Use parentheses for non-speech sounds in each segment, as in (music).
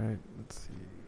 All right, let's see.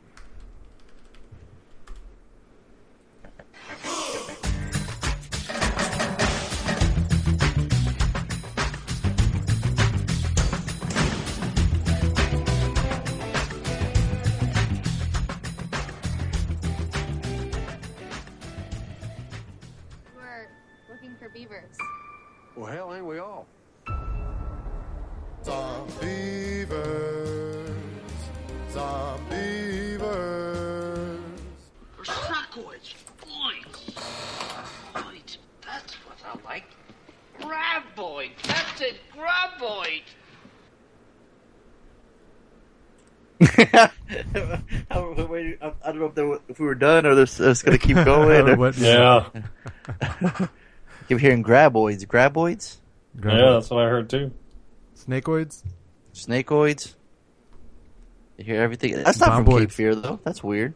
(laughs) How- wait, I I don't know if, were, if we were done or this is going to keep going. or- What- (laughs) Yeah. (laughs) Keep hearing graboids. Graboids? Yeah, that's what I heard too. Snakeoids? Snakeoids? You hear everything? That's not from Bomboids. Cape Fear, though. That's weird.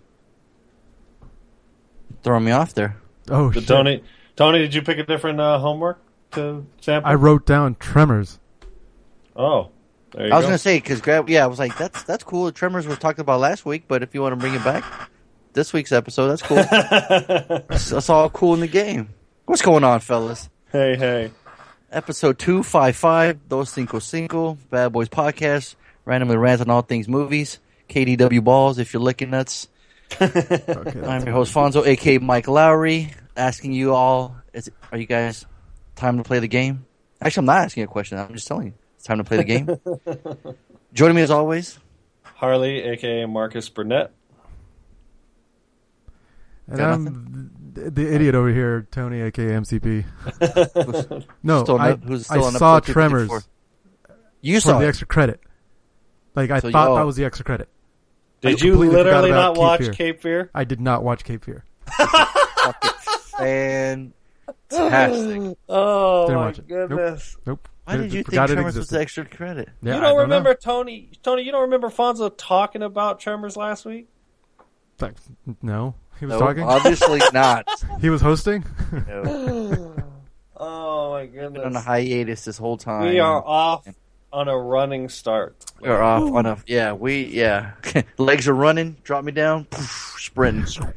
Throwing me off there. Oh, Did shit. Tony, Tony, did you pick a different uh, homework to sample? I wrote down Tremors. oh, there you I was go. going to say, because grab, yeah, I was like, that's that's cool. Tremors were talked about last week, but if you want to bring it back, this week's episode, that's cool. (laughs) that's, that's all cool in the game. What's going on, fellas? hey, hey. episode 255, Dos Cinco Cinco, Bad Boys Podcast, randomly rant on all things movies, KDW Balls, if you're licking nuts. Okay, I'm your host, Fonzo, aka Mike Lowrey, asking you all, is are you guys time to play the game? Actually, I'm not asking a question, I'm just telling you. It's time to play the game. (laughs) Joining me as always, Harley, aka Marcus Burnett. And Got I'm the, the idiot over here, Tony, aka MCP. (laughs) no, still I, not- who's I on saw Tremors 254. you for saw the it. extra credit. Like I So thought y'all- that oh. was the extra credit. Did you literally about not watch Fear. Cape Fear? I did not watch Cape Fear. (laughs) Fantastic. Oh Didn't my watch it. Nope. goodness! Nope. Why did you think Forgot Tremors was existed. the extra credit? Yeah, you I don't know. remember Tony? Tony, you don't remember Fonzo talking about Tremors last week? Like, No, he was No, talking. Obviously (laughs) not. he was hosting. No. (laughs) Oh my Been on a hiatus this whole time. We are off on a running start. We're off on a yeah. We yeah. (laughs) Legs are running. Drop me down. Poof, sprinting.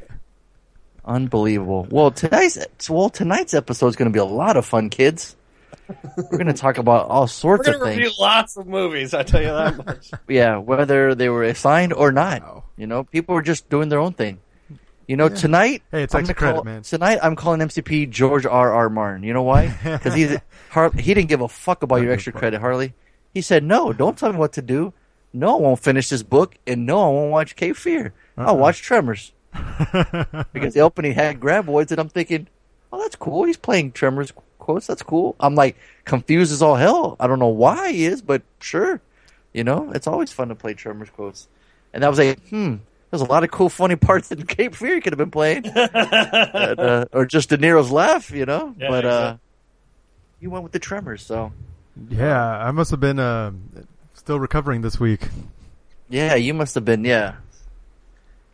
Unbelievable. Well, tonight's well tonight's episode is going to be a lot of fun, kids. We're going to talk about all We're sorts of things. review lots of movies. I tell you that (laughs) much. Yeah, whether they were assigned or not. Wow. You know, people were just doing their own thing. You know, tonight. Hey, it's I'm extra gonna credit, call- man. Tonight, I'm calling MCP George R. R. Martin. You know why? (laughs) Because he's Har- he didn't give a fuck about your extra credit, Harley. He said, "No, don't tell me what to do. No, I won't finish this book, and no, I won't watch Cape Fear. I'll Uh-uh. watch Tremors." (laughs) because the opening had graboids, and I'm thinking, "Oh, that's cool. He's playing Tremors quotes. That's cool." I'm like confused as all hell. I don't know why he is, but sure, you know, it's always fun to play Tremors quotes. And I was like, "Hmm." There's a lot of cool, funny parts in (laughs) Cape Fear could have been playing, And, uh, or just De Niro's laugh, you know. Yeah, but uh, exactly. you went with the Tremors, so yeah, I must have been uh, still recovering this week. yeah, you must have been yeah.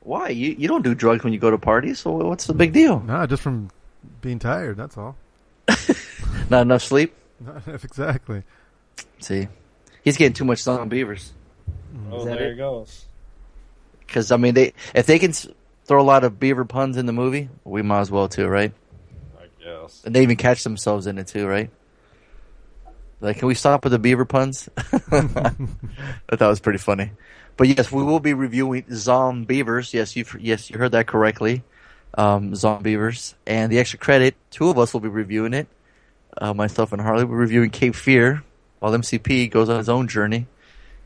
Why you you don't do drugs when you go to parties? So what's the big deal? Nah, just from being tired. That's all. (laughs) Not enough sleep. Not (laughs) exactly. See, he's getting too much zombie beavers. Oh, there it? it goes. Because I mean, they if they can throw a lot of beaver puns in the movie, we might as well too, right? I guess. And they even catch themselves in it too, right? Like, can we stop with the beaver puns? (laughs) I thought that was pretty funny. But yes, we will be reviewing Zombeavers. Yes, you yes you heard that correctly. Um, Zombeavers and the extra credit. Two of us will be reviewing it. Uh, myself and Harley. We're reviewing Cape Fear, while MCP goes on his own journey.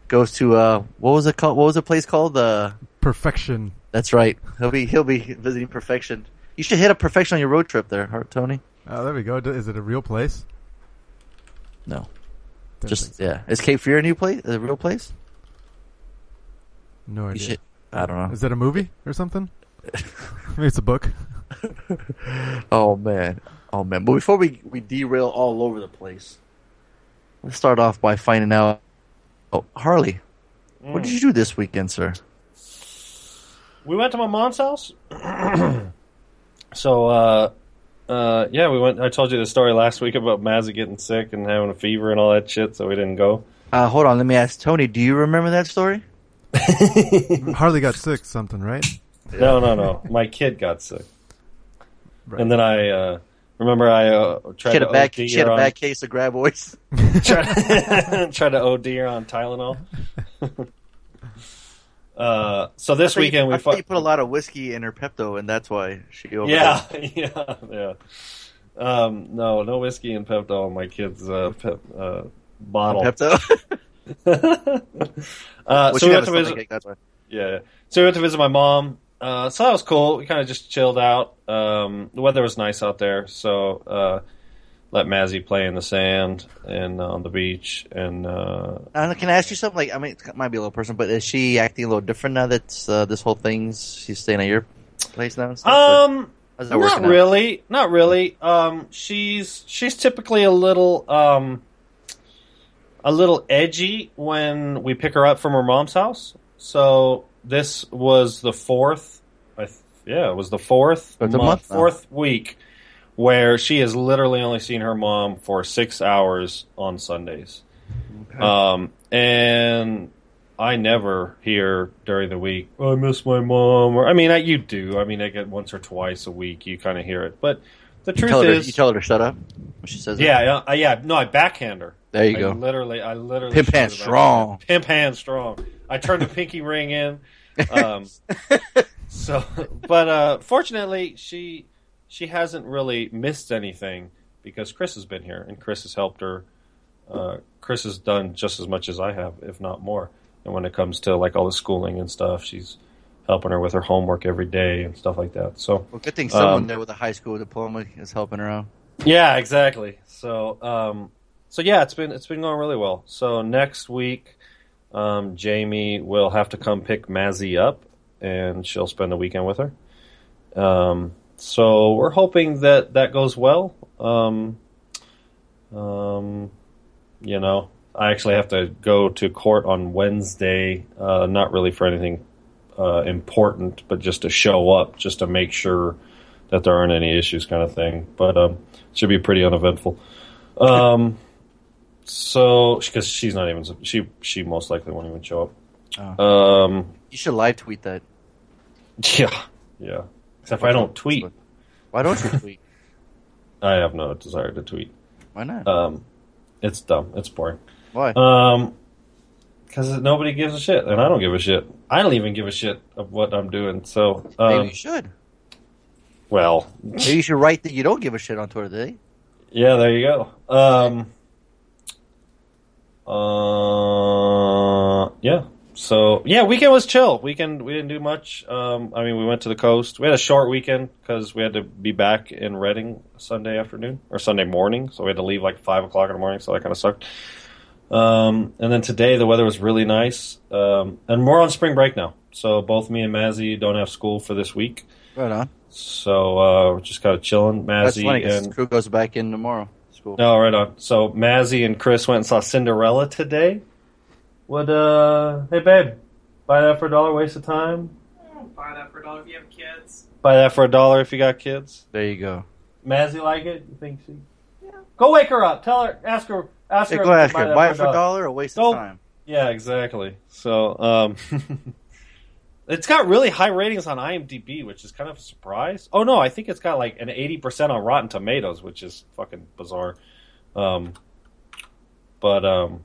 Goes to uh, what was it called? What was the place called? The Perfection. that's right. He'll be he'll be visiting Perfection. You should hit up Perfection on your road trip there, Hart Tony. Oh, there we go. Is it a real place? No, Don't just so. yeah. Is Cape Fear a new place? A real place? No idea. should. I don't know. Is that a movie or something? (laughs) Maybe it's a book. (laughs) Oh man, oh man. But before we we derail all over the place, let's start off by finding out. Oh, Harley, what did you do this weekend, sir? We went to my mom's house. (clears throat) so, uh, uh, yeah, we went. I told you the story last week about Mazzy getting sick and having a fever and all that shit, so we didn't go. Uh, hold on, let me ask Tony. Do you remember that story? (laughs) (laughs) Harley got sick, something, right? No, no, no. My kid got sick, Right. and then I uh, remember I uh, tried She had to a bad, OD she had her a on case of graboids. (laughs) tried, tried to (laughs) OD her on Tylenol. (laughs) uh, so this I thought you- weekend we I thought fu- you put a lot of whiskey in her Pepto, and that's why she overdosed. Yeah, yeah, yeah. Um, no, no whiskey and Pepto in my kid's uh, pep, uh, bottle. Pepto. uh, well, so we went to visit. stomach ache, that's why. Yeah, yeah. so we went to visit my mom. Uh, so that was cool. We kind of just chilled out. Um, the weather was nice out there, so uh, let Mazzy play in the sand and uh, on the beach. And uh, Uh, can I ask you something? Like, I mean, it might be a little personal, but is she acting a little different now that uh, this whole thing's she's staying at your place now? And stuff, um, not working out? really, not really. Um, she's she's typically a little um, a little edgy when we pick her up from her mom's house. So this was the fourth, I th- yeah, it was the fourth It's a month, month fourth week where she has literally only seen her mom for six hours on Sundays. Um, and I never hear during the week, I miss my mom. Or I mean, I, you do. I mean, I get once or twice a week. You kind of hear it, but the You truth tell, her to, is, you tell her to shut up she says that? yeah, yeah, uh, yeah. No, I backhand her. There you I go. Literally, I literally Pimp hand strong. Pimp hand strong. I turned the pinky ring in. Um, so, but uh, fortunately, she she hasn't really missed anything because Chris has been here and Chris has helped her. Uh, Chris has done just as much as I have, if not more. And when it comes to like all the schooling and stuff, she's helping her with her homework every day and stuff like that. So Well, good thing someone Um, there with a high school diploma is helping her out. yeah, exactly. So, um, so yeah, it's been it's been going really well. So next week, um, Jamie will have to come pick Mazzy up, and she'll spend the weekend with her. Um, so we're hoping that that goes well. Um, um, you know, I actually have to go to court on Wednesday. Uh, not really for anything uh, important, but just to show up, just to make sure that there aren't any issues, kind of thing. But um, should be pretty uneventful. Um, so because she's not even she she most likely won't even show up. Um, You should live tweet that. (laughs) yeah, yeah. Except I don't tweet. Why don't you tweet? (laughs) I have no desire to tweet. Why not? Um, it's dumb. It's boring. Why? Um, because nobody gives a shit, and I don't give a shit. I don't even give a shit of what I'm doing. So, Maybe um, you should. well, Maybe you should write that you don't give a shit on Twitter today. Yeah, there you go. Um, uh, yeah. So yeah, weekend was chill. Weekend we didn't do much. Um, I mean, we went to the coast. We had a short weekend because we had to be back in Reading Sunday afternoon or Sunday morning. So we had to leave like five o'clock in the morning. So that kind of sucked. Um, and then today the weather was really nice. Um, and we're on spring break now. So both me and Mazzy don't have school for this week. Right on. So uh, we're just kind of chilling. Mazzy That's funny and crew goes back in tomorrow. School. no, right on. So Mazzy and Chris went and saw Cinderella today. Would uh, hey babe, buy that for a dollar? Waste of time. Buy that for a dollar if you have kids. Buy that for a dollar if you got kids. There you go. Mazzy like it? You think she? Yeah. Go wake her up. Tell her. Ask her. Ask Hey, her. go ask you can her. Buy it for a dollar or waste Go- of time. Yeah, exactly. So um, (laughs) it's got really high ratings on IMDb, which is kind of a surprise. Oh no, I think it's got like an eighty percent on Rotten Tomatoes, which is fucking bizarre. Um, but um,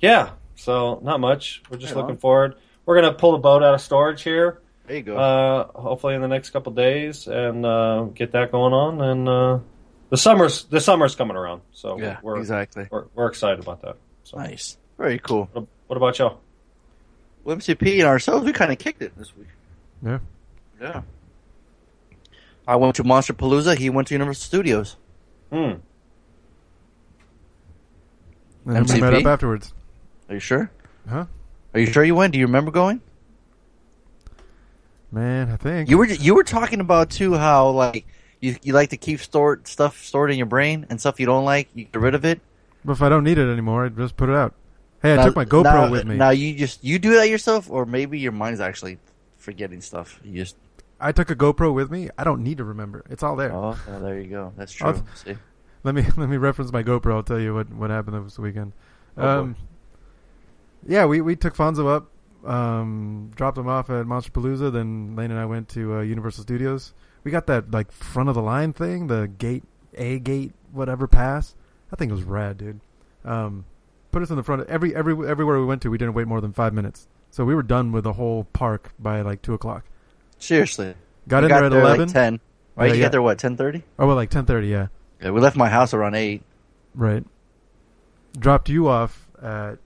yeah. So not much. We're just looking on. forward. We're gonna pull the boat out of storage here. There you go. Uh, hopefully in the next couple days, and uh, get that going on. And uh, the summer's the summer's coming around, so yeah, we're, exactly. we're we're excited about that. So, Nice. Very cool. what, what about y'all? Well, MCP and ourselves, we kind of kicked it this week. Yeah. Yeah. I went to Monster Palooza. He went to Universal Studios. Hmm. And then we met up afterwards. Are you sure? Huh? Are you sure you went? Do you remember going? Man, I think. You were you were talking about too how like you you like to keep stored stuff stored in your brain and stuff you don't like you get rid of it. But if I don't need it anymore, I just put it out. Hey, I Now- took my GoPro now- with me. Now you just you do that yourself, or maybe your mind's actually forgetting stuff. You just I took a GoPro with me. I don't need to remember. It's all there. oh, oh, there you go. That's true. Let me (laughs) let me reference my GoPro. I'll tell you what what happened this weekend. Oh, um, yeah, we we took Fonzo up. um, dropped him off at Monster Palooza. Then Lane and I went to uh, Universal Studios. We got that like front of the line thing, the gate A gate whatever pass. I think it was rad, dude. Um, put us in the front. Every every everywhere we went to, we didn't wait more than five minutes. So we were done with the whole park by like two o'clock. Seriously. Got We in there at there eleven. Like 10. Right? Yeah, you yeah. got there, what, 10.30? Oh, well, like ten thirty. Yeah, Yeah, we left my house around 8. right. Dropped you off at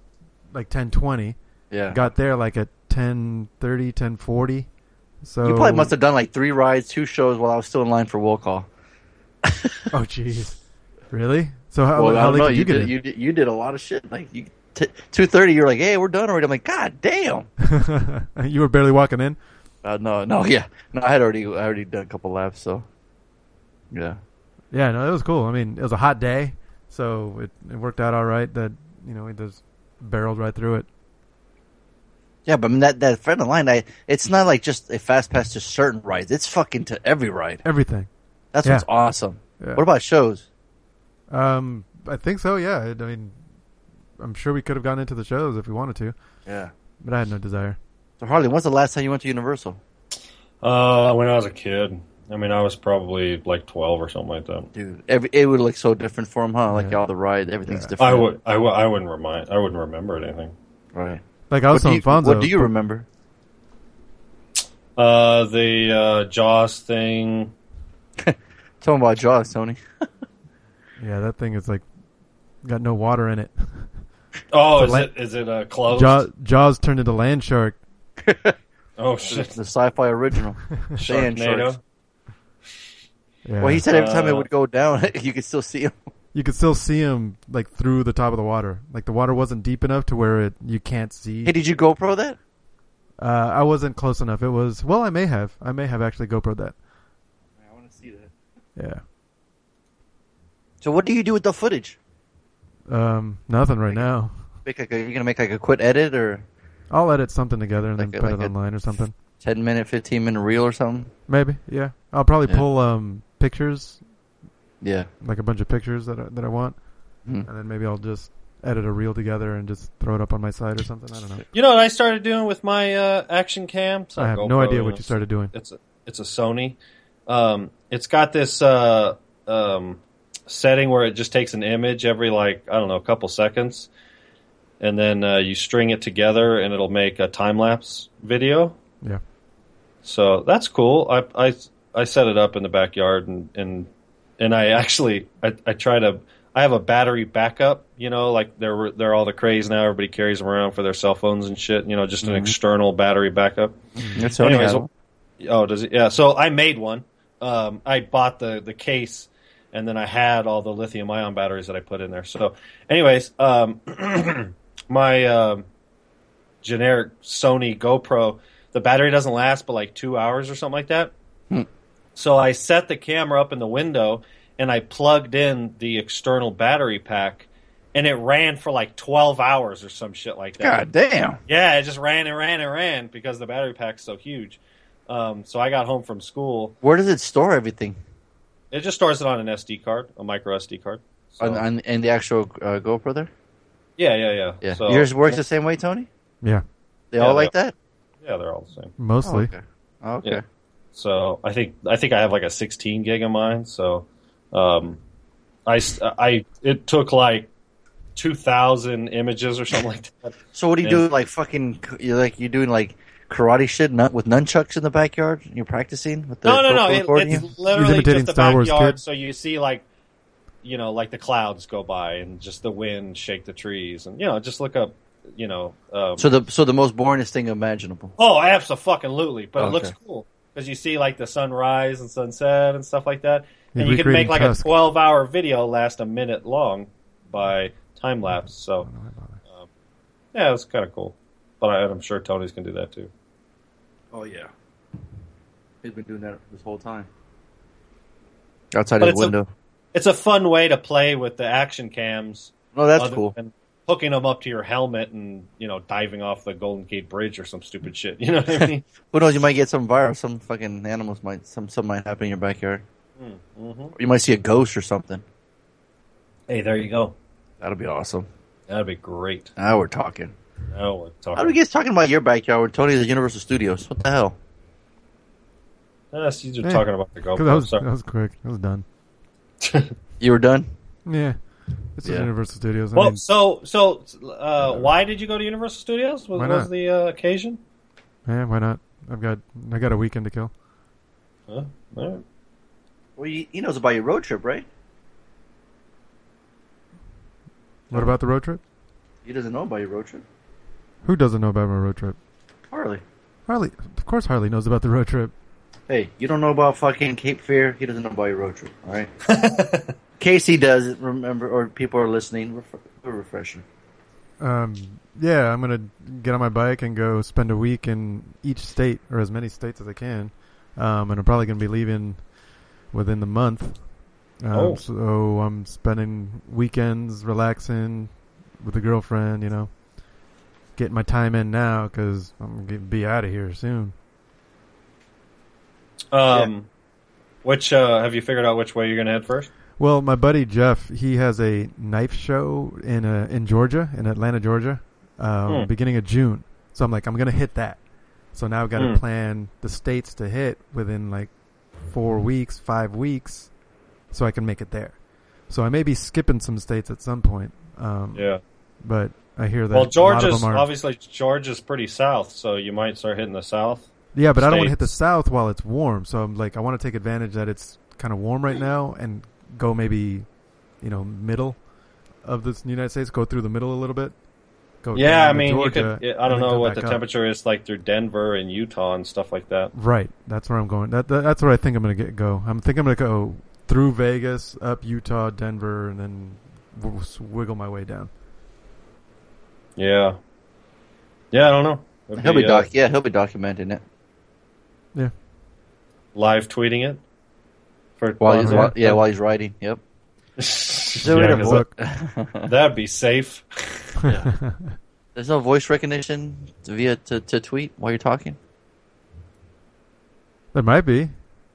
like ten twenty. Yeah. Got there like at 10.30, 10.40. So you probably must have done like three rides, two shows while I was still in line for will call. Oh, jeez. Really? So how, well, how late know. did You, you get did, in? you did you did a lot of shit. Like you, t- two thirty, you're like, "Hey, we're done already." I'm like, "God damn!" (laughs) you were barely walking in. Uh, no, no, (laughs) yeah, no. I had already, I already done a couple laps, so yeah. Yeah, no, it was cool. I mean, it was a hot day, so it, it worked out all right. That you know, it just barreled right through it. Yeah, but I mean that that friend of line, I it's not like just a fast pass to certain rides. It's fucking to every ride. Everything. That's Yeah. what's awesome. Yeah. What about shows? Um, I think so. Yeah. It, I mean, I'm sure we could have gone into the shows if we wanted to, Yeah. but I had no desire. So Harley, when's the last time you went to Universal? Uh, when I was a kid. I mean, I was probably like twelve or something like that. Dude, every it would look so different for him, huh? Like Yeah. all the ride, everything's Yeah. different. I would, I would, I wouldn't remind, I wouldn't remember anything. Right. Like I was What do, Fonzo. what do you remember? Uh, the uh, Jaws thing. (laughs) Tell me about Jaws, Tony. (laughs) Yeah, that thing is like got no water in it. (laughs) Oh, is la- it is it uh, closed? Jaws, Jaws turned into land shark. (laughs) oh shit! the sci-fi original. (laughs) Sand Sharknado. sharks. Yeah. Well, he said every time it Uh, would go down, you could still see him. you could still see him like through the top of the water. Like the water wasn't deep enough to where it you can't see. Hey, did you GoPro that? Uh, I wasn't close enough. It was well, I may have. I may have actually GoPro that. I want to see that. Yeah. So what do you do with the footage? Um, nothing right now. Make like a, you're gonna make like a quick edit or I'll edit something together and Like then a- put like it online or something. ten minute, fifteen minute reel or something? Maybe. Yeah. I'll probably Yeah. pull um pictures, Yeah. like a bunch of pictures that I, that I want, Hmm. and then maybe I'll just edit a reel together and just throw it up on my site or something. I don't know. You know what I started doing with my uh, action cam? It's I not have no idea what you started doing. It's a it's a Sony. Um, it's got this uh, um, setting where it just takes an image every like I don't know a couple seconds, and then uh, you string it together and it'll make a time lapse video. Yeah. So that's cool. I I I set it up in the backyard and and and I actually I I try to. I have a battery backup, you know, like they're they're all the craze now. Everybody carries them around for their cell phones and shit. You know, just an Mhm. external battery backup. That's Sony Anyways. Oh, does it? Yeah. So I made one. Um, I bought the the case, and then I had all the lithium ion batteries that I put in there. So, anyways, um, (clears throat) my um, generic Sony GoPro, the battery doesn't last but like two hours or something like that. Hmm. So I set the camera up in the window, and I plugged in the external battery pack, and it ran for like twelve hours or some shit like that. God damn. Yeah, it just ran and ran and ran because the battery pack's so huge. Um, so I got home from school. Where does it store everything? It just stores it on an SD card, a micro SD card. So, On, on, in the actual uh, GoPro there? yeah, yeah, yeah. Yeah. So, Yours works the same way, Tony? Yeah. They Yeah, all they- like that? Yeah, they're all the same. Mostly. Oh, okay. Oh, okay. Yeah. So I think I think I have like a 16 gig of mine. So um, I s- I it took like 2,000 images or something like that. So what do you Yeah. do? Like fucking, you're like you're doing like karate shit nut with nunchucks in the backyard? You're practicing with the no, no, no. It, it's you? literally imitating just the Star backyard. Kid. So you see like, you know, like the clouds go by and just the wind shake the trees, and you know, just look up, you know. Um, So the so the most boringest thing imaginable. oh, absolutely, but it looks cool because you see like the sunrise and sunset and stuff like that, You're and you can make like Tusk. a twelve-hour video last a minute long by time lapse. So um, yeah, it's kind of cool. But I, I'm sure Tony's can do that too. Oh yeah. He's been doing that this whole time. Outside But his it's a- window. It's a fun way to play with the action cams. Oh, that's cool. than hooking them up to your helmet and you know diving off the Golden Gate Bridge or some stupid shit. (laughs) You know what I mean? (laughs) Who knows? You might get some virus. Some fucking animals might. Some some might happen in your backyard. mm-hmm. Or you might see a ghost or something. Hey, there you go. That'll be awesome. That'd be great. Now we're talking. No, we're talking. How are you guys talking about your backyard when Tony's at Universal Studios? What the hell? Yes, you're Yeah. talking about the GoPro. that was Sorry. that was quick. That was done. (laughs) You were done? Yeah, it's Yeah. is Universal Studios. I Well, mean, so so uh, why did you go to Universal Studios? Was, Why was the uh, occasion? yeah, why not? I've got I got a weekend to kill. Huh? All right. Well, he, he knows about your road trip, right? What about the road trip? He doesn't know about your road trip. Who doesn't know about my road trip? Harley. Harley, of course, Harley knows about the road trip. Hey, you don't know about fucking Cape Fear. He doesn't know about your road trip. All right. (laughs) Casey does remember, or people are listening. Ref- a refresher. Um, yeah, I'm gonna get on my bike and go spend a week in each state or as many states as I can. Um, and I'm probably gonna be leaving within the month. Um, Oh. So I'm spending weekends relaxing with a girlfriend. You know, getting my time in now because I'm gonna be out of here soon. Um, which uh, have you figured out which way you're gonna head first? Well, my buddy Jeff, he has a knife show in uh, in Georgia, in Atlanta, Georgia, um, Hmm. beginning of June. So I'm like, I'm gonna hit that. So now I've got to Hmm. plan the states to hit within like four weeks, five weeks, so I can make it there. So I may be skipping some states at some point. Um, Yeah. But I hear that Well, a lot of Georgia's obviously Georgia's pretty south, so you might start hitting the south. Yeah, but I don't want to hit the south while it's warm. So I'm like, I want to take advantage that it's kind of warm right now and go maybe, you know, middle of the United States. Go through the middle a little bit. Go Yeah, I mean, Georgia, you could. I don't know what the up. temperature is like through Denver and Utah and stuff like that. Right, that's where I'm going. That, that that's where I think I'm gonna get go. I'm think I'm gonna go through Vegas, up Utah, Denver, and then wiggle my way down. Yeah. Yeah, I don't know. It'd He'll be uh, doc. Yeah, he'll be documenting it Yeah. live tweeting it. For while he's yeah. yeah while he's writing. Yep. (laughs) Yeah, Wait a 'cause Look, (laughs) that- that'd be safe. yeah. (laughs) There's no voice recognition via to, to tweet while you're talking. there might be.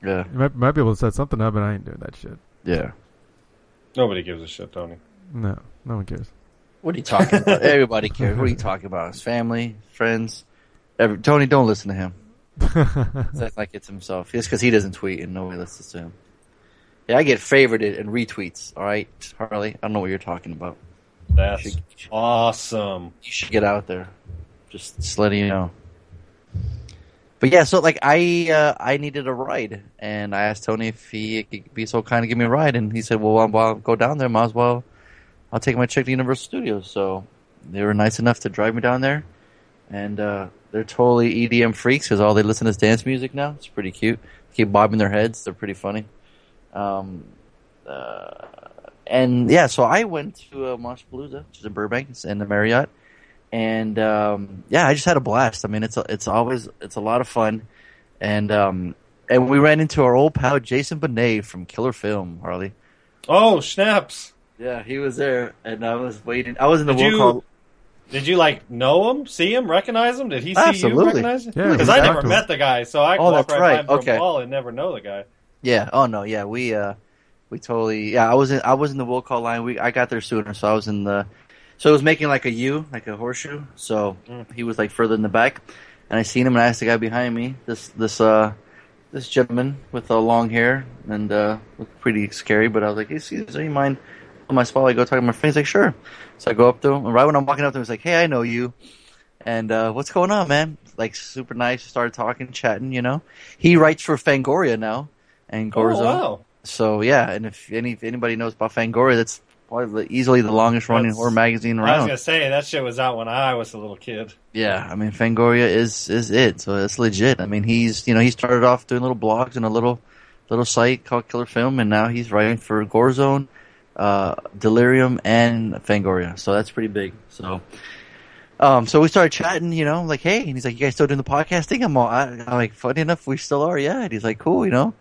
Yeah. You might, might be able to set something up, but I ain't doing that shit. Yeah. Nobody gives a shit, Tony. No, no one cares. What are you talking about? (laughs) Everybody cares. What are you talking about? His family, friends. Every, Tony, don't listen to him. It's (laughs) act like it's himself. Just because he doesn't tweet and nobody listens to him. Yeah, I get favorited and retweets. All right, Harley. I don't know what you're talking about. That's Should- awesome. You should get out there. Just, just letting you know. But yeah, so like I uh, I needed a ride, and I asked Tony if he could be so kind to give me a ride, and he said, "Well, while I'll go down there, might as well. I'll take my chick to Universal Studios." So they were nice enough to drive me down there, and uh, they're totally EDM freaks because all they listen to is dance music now. It's pretty cute. They keep bobbing their heads. They're pretty funny. Um, uh, and yeah, so I went to uh, Moshpalooza, which is in Burbank, it's in the Marriott, and um, yeah, I just had a blast. I mean, it's a, it's always it's a lot of fun, and um, and we ran into our old pal Jason Benet from Killer Film, Harley. Oh, snaps. Yeah, he was there, and I was waiting. I was in the Did will you- call. Did you like know him, see him, recognize him? Did he see Absolutely. you recognize him? Yeah, because I never to him. met the guy, so I Oh, walk right, right. by him Okay. from Paul and never know the guy. Yeah. Oh no. Yeah. We uh, we totally. Yeah. I was in. I was in the will call line. We I got there sooner, so I was in the. So it was making like a U, like a horseshoe. So Mm. he was like further in the back, and I seen him, and I asked the guy behind me, this this uh, this gentleman with uh, long hair and uh, looked pretty scary. But I was like, "Hey, excuse me, you mind on my spot? I go talk to my friend." He's like, "Sure." So I go up to him, and right when I'm walking up to him, he's like, "Hey, I know you." And uh, what's going on, man? Like super nice. Started talking, chatting. You know, he writes for Fangoria now, and Gorezone. Oh, wow. So yeah, and if any if anybody knows about Fangoria, that's probably easily the longest running horror magazine around. I was gonna say that shit was out when I was a little kid. Yeah, I mean Fangoria is is it, so it's legit. I mean he's you know he started off doing little blogs and a little little site called Killer Film, and now he's writing for Gorezone, uh, Delirium, and Fangoria. So that's pretty big. So. Um, so we started chatting, you know, like, hey, and he's like, you guys still doing the podcasting? I'm all, I, I'm like, funny enough, we still are, yeah. And he's like, cool, you know,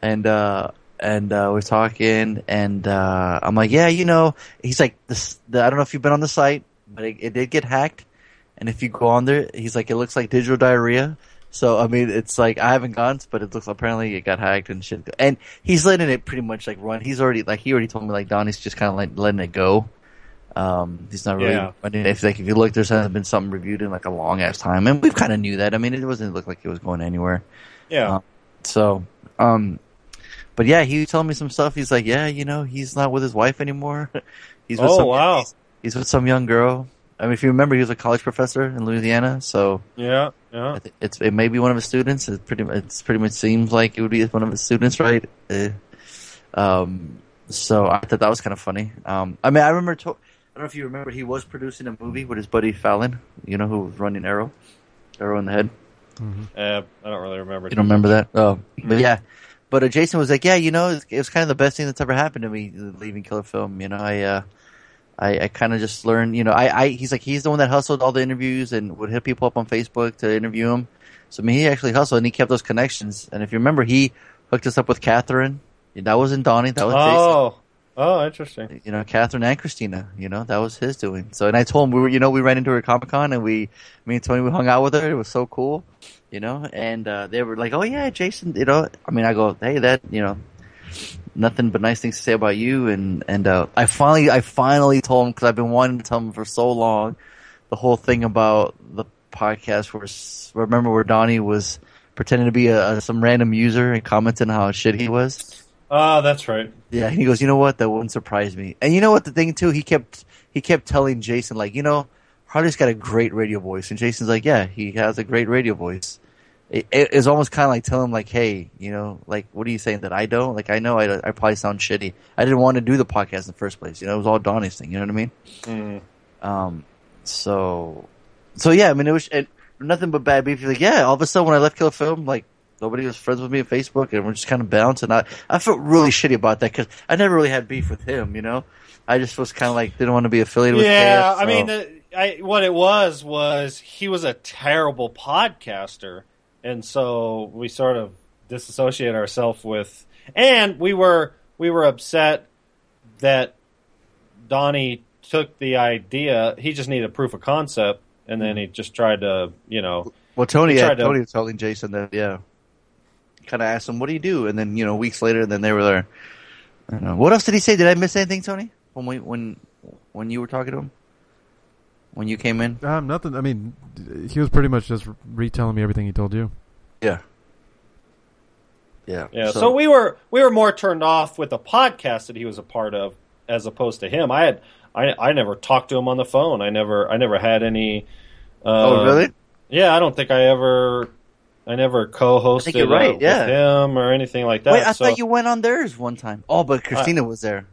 and, uh, and, uh, we're talking and, uh, I'm like, yeah, you know, he's like, this, the, I don't know if you've been on the site, but it, it did get hacked. And if you go on there, he's like, it looks like digital diarrhea. So, I mean, it's like, I haven't gone, but it looks, apparently it got hacked and shit. And he's letting it pretty much like run. He's already, like, he already told me, like, Donnie's just kind of like letting it go. Um, he's not really. Yeah. I mean, if like if you look, there hasn't been something reviewed in like a long ass time, and we've kind of knew that. I mean, it wasn't look like it was going anywhere. Yeah. Uh, So, um, but yeah, he was telling me some stuff. He's like, yeah, you know, he's not with his wife anymore. (laughs) he's with oh some, wow. he's, he's with some young girl. I mean, if you remember, he was a college professor in Louisiana, so Yeah. Yeah. It's it may be one of his students. It pretty mu- it's pretty much seems like it would be one of his students, right? Eh. Um, so I thought that was kind of funny. Um, I mean, I remember. To- I don't know if you remember, he was producing a movie with his buddy Fallon. You know who was running Arrow, Arrow in the Head. Uh, I don't really remember. You don't remember that? Oh, but yeah. But uh, Jason was like, yeah, you know, it was, it was kind of the best thing that's ever happened to me leaving Killer Film. You know, I, uh, I, I kind of just learned, you know, I, I, he's like, he's the one that hustled all the interviews and would hit people up on Facebook to interview him. So I mean, he actually hustled and he kept those connections. And if you remember, he hooked us up with Catherine. That wasn't Donnie. That was Jason Oh. Oh, interesting. you know, Catherine and Christina, you know, that was his doing. So, and I told him we were, you know, we ran into her at Comic Con and we, me and Tony, we hung out with her. It was so cool, you know, and, uh, they were like, oh yeah, Jason, you know, I mean, I go, hey, that, you know, nothing but nice things to say about you. And, and, uh, I finally, I finally told him, cause I've been wanting to tell him for so long, the whole thing about the podcast where, remember where Donnie was pretending to be a, a some random user and commenting how shit he was. Oh, that's right. Yeah, and he goes, you know what? That wouldn't surprise me. And you know what? The thing too, he kept he kept telling Jason like, you know, Harley's got a great radio voice, and Jason's like, yeah, he has a great radio voice. It, it- it's almost kind of like telling him like, hey, you know, like, what are you saying that I don't? Like, I know I, I probably sound shitty. I didn't want to do the podcast in the first place. You know, it was all Donnie's thing. You know what I mean? Mm. Um, so, so yeah, I mean, it was it, nothing but bad beef. Like, yeah, all of a sudden when I left Killer Film, like, nobody was friends with me on Facebook and we're just kind of bouncing. I, I felt really shitty about that because I never really had beef with him, you know? I just was kind of like, didn't want to be affiliated with Yeah, KF, I mean, the, I, what it was was he was a terrible podcaster, and so we sort of disassociate ourselves with, and we were we were upset that Donnie took the idea. He just needed proof of concept, and then he just tried to, you know, well, Tony, yeah, to- Tony was telling Jason that, yeah. Kind of asked him, what do you do? And then, you know, weeks later, then they were there. I don't know. What else did he say? Did I miss anything, Tony? When we, when, when you were talking to him? When you came in? Um, nothing. I mean, he was pretty much just retelling me everything he told you. Yeah. Yeah. Yeah, so, we were we were more turned off with the podcast that he was a part of as opposed to him. I had I I never talked to him on the phone. I never I never had any. Uh, oh, really? Yeah, I don't think I ever I never co-hosted you're right, uh, yeah. with him or anything like that. Wait, I so, thought you went on theirs one time. Oh, but Christina was there.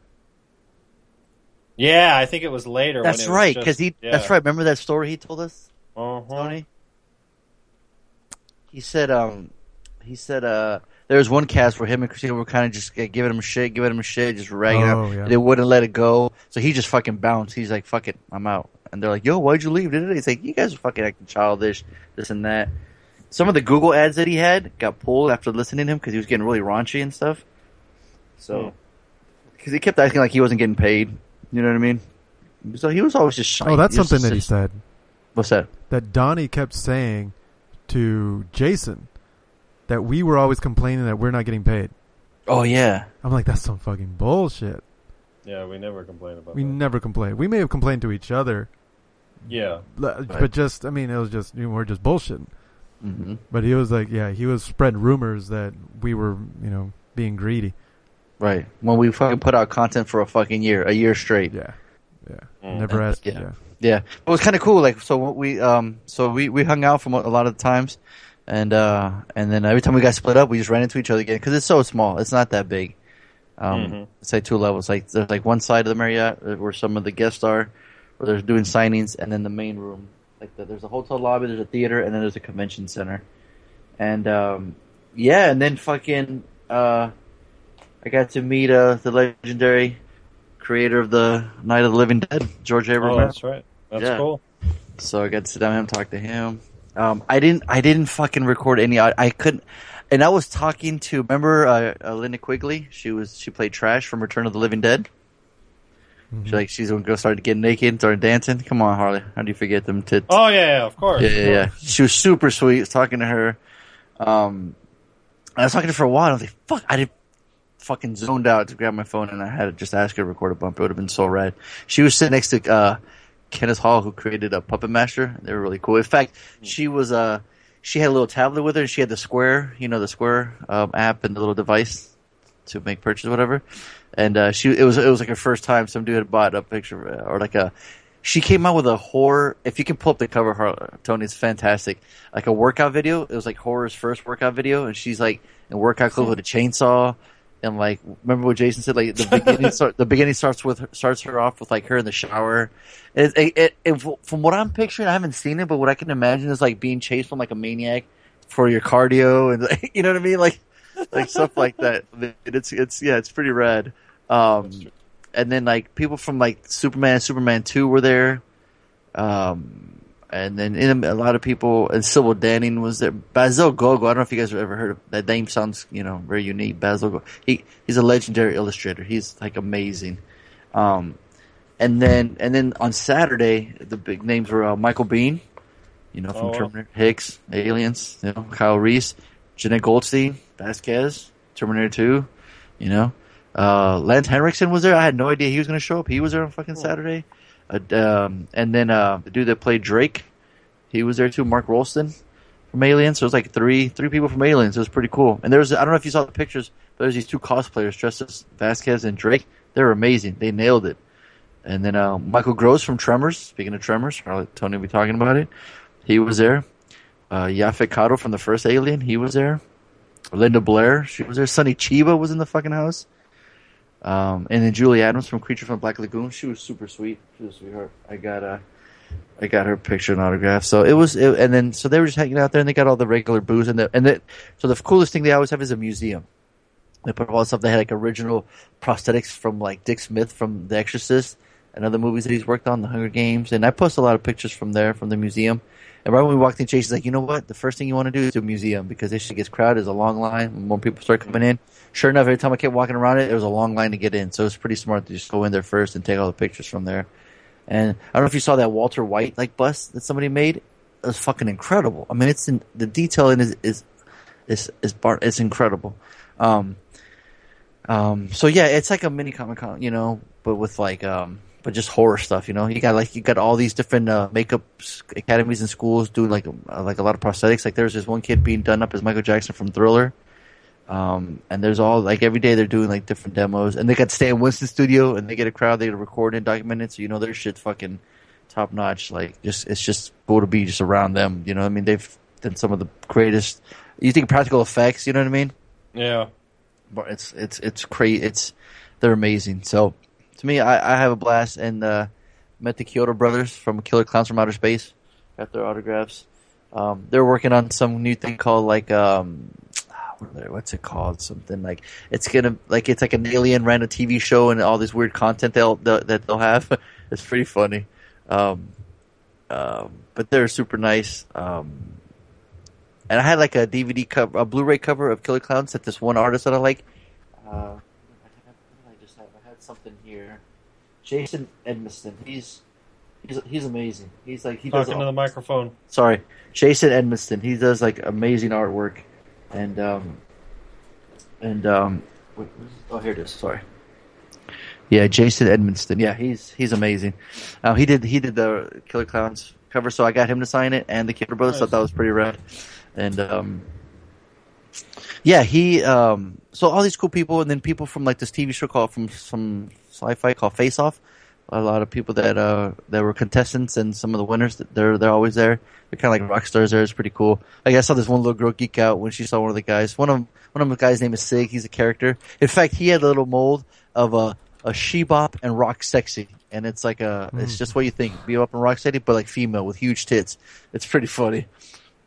Yeah, I think it was later. when That's it right, because he. yeah. That's right. Remember that story he told us, Uh-huh. Tony? He said, um, he said, uh, there was one cast where him and Christina were kind of just uh, giving him a shit, giving him a shit, just ragging Oh, him. yeah. They wouldn't let it go, so he just fucking bounced. He's like, "Fuck it, I'm out." And they're like, "Yo, why'd you leave?" He's like, "You guys are fucking acting childish, this and that." Some of the Google ads that he had got pulled after listening to him because he was getting really raunchy and stuff. So, because he kept acting like he wasn't getting paid. You know what I mean? So he was always just shy. Oh, that's He something that he said. What's that? That Donnie kept saying to Jason that we were always complaining that we're not getting paid. Oh yeah. I'm like, that's some fucking bullshit. Yeah, we never complained about We that. never complained. We may have complained to each other, Yeah, l- but just, I mean, it was just, you know, we're just bullshitting. hmm But he was like, yeah, he was spreading rumors that we were, you know, being greedy. Right. When we fucking put out content for a fucking year, a year straight. Yeah. Yeah. Mm. Never asked. Yeah. Yeah. Yeah, it was kind of cool. Like, so we, um, so we we hung out from a lot of the times, and uh, and then every time we got split up, we just ran into each other again because it's so small. It's not that big. Um, Mhm. it's like two levels. Like there's like one side of the Marriott uh, where some of the guests are, where they're doing signings, and then the main room. Like the, there's a hotel lobby, there's a theater, and then there's a convention center. And um, yeah, and then fucking uh, I got to meet uh the legendary creator of the Night of the Living Dead, George A. oh, Romero. that's right. That's Yeah. cool. So I got to sit down with him, talk to him. Um, I didn't, I didn't fucking record any. I, I couldn't, and I was talking to. Remember uh, uh, Linnea Quigley? She was she played Trash from Return of the Living Dead. She like she's gonna go start getting naked, start dancing. Come on, Harley, how do you forget them tits? Oh yeah, yeah, of course. yeah, yeah, yeah. She was super sweet. Was talking to her. Um, I was talking to her for a while. I was like, "Fuck, I did." Fucking zoned out to grab my phone, and I had to just ask her to record a bump. It would have been so rad. She was sitting next to uh, Kenneth Hall, who created a Puppet Master. They were really cool. In fact, she was uh, she had a little tablet with her, and she had the Square, you know, the Square um, app and the little device to make purchase, or whatever. And uh, she, it was it was like her first time. Some dude had bought a picture or like a. She came out with a horror. If you can pull up the cover, her, Tony, it's fantastic. Like a workout video. It was like horror's first workout video, and she's like in workout clothes with a chainsaw. And like, remember what Jason said? Like the beginning, (laughs) start, the beginning starts with her, starts her off with like her in the shower. It, it, it, from what I'm picturing, I haven't seen it, but what I can imagine is like being chased from like a maniac for your cardio, and like, (laughs) you know what I mean, like like stuff like that. (laughs) It's it's yeah, it's pretty rad. Um, and then like people from like Superman, Superman Two were there. Um, and then in a, a lot of people, and Sybil Danning was there. Basil Gogo, I don't know if you guys have ever heard of that name. Sounds you know very unique. Basil Gogo. He he's a legendary illustrator. He's like amazing. Um, and then and then on Saturday, the big names were uh, Michael Biehn, you know from Oh. Terminator, Hicks, Aliens, you know Kyle Reese, Jenette Goldstein, Vasquez, Terminator Two, you know. Uh, Lance Henriksen was there. I had no idea he was going to show up. He was there on fucking Saturday. Um, and then uh, the dude that played Drake, he was there too. Mark Rolston from Aliens. So it was like three three people from Aliens. It was pretty cool. And there was I don't know if you saw the pictures, but there's these two cosplayers dressed as Vasquez and Drake. They were amazing. They nailed it. And then uh, Michael Gross from Tremors. Speaking of Tremors, I'll Tony will be talking about it. He was there. Uh, Yaphet Kotto from the first Alien. He was there. Linda Blair. She was there. Sonny Chiba was in the fucking house. Um, and then Julie Adams from Creature from Black Lagoon. She was super sweet. She was a sweetheart. I got uh, I got her picture and autograph. So it was, it, and then so they were just hanging out there, and they got all the regular booze, and the and the, so the coolest thing they always have is a museum. They put all the stuff. They had like original prosthetics from like Dick Smith from The Exorcist and other movies that he's worked on, The Hunger Games, and I post a lot of pictures from there from the museum. And right when we walked in, Jason's like, you know what? The first thing you want to do is do a museum because this shit gets crowded. There's a long line. More people start coming in. Sure enough, every time I kept walking around it, there was a long line to get in. So it's pretty smart to just go in there first and take all the pictures from there. And I don't know if you saw that Walter White like bust that somebody made. It was fucking incredible. I mean, it's in, the detail in is is is is bar, it's incredible. Um, um, so yeah, it's like a mini Comic Con, you know, but with like um, but just horror stuff, you know. You got like you got all these different uh, makeup academies and schools doing like uh, like a lot of prosthetics. Like there's this one kid being done up as Michael Jackson from Thriller. Um, and there's all like every day they're doing like different demos, and they got Stan Winston studio, and they get a crowd, they get to record and document it, so you know their shit's fucking top notch. Like just it's just cool to be just around them. You know, what I mean they've done some of the greatest. You think practical effects, you know what I mean? Yeah. but it's it's it's crazy. It's they're amazing. So to me, I, I have a blast and uh, met the Chiodo brothers from Killer Klowns from Outer Space. Got their autographs. Um, they're working on some new thing called like um, what's it called? Something like it's gonna like it's like an alien ran a TV show and all this weird content they'll, they'll that they'll have. (laughs) it's pretty funny. Um, um, but they're super nice. Um, and I had like a DVD cover, a Blu-ray cover of Killer Klowns that this one artist that I like. Uh, what did I just have? I had something here. Jason Edmiston. He's he's he's amazing. He's like he does. Talking to the microphone. sorry, Jason Edmiston. He does like amazing artwork, and um, and um, wait, oh here it is. Sorry. Yeah, Jason Edmiston. Yeah, he's he's amazing. Uh, he did he did the Killer Klowns cover, so I got him to sign it, and the Killer Brothers. Nice. Thought that was pretty rad, and um, yeah, he um, so all these cool people, and then people from like this TV show called from some sci-fi called Face Off. A lot of people that uh that were contestants and some of the winners. They're they're always there. They're kind of like rock stars. There, it's pretty cool. Like I saw this one little girl geek out when she saw one of the guys. One of one of the guys' name is Sig. He's a character. In fact, he had a little mold of a a she-bop and rock sexy, and it's like a it's just what you think bebop and rock steady, but like female with huge tits. It's pretty funny.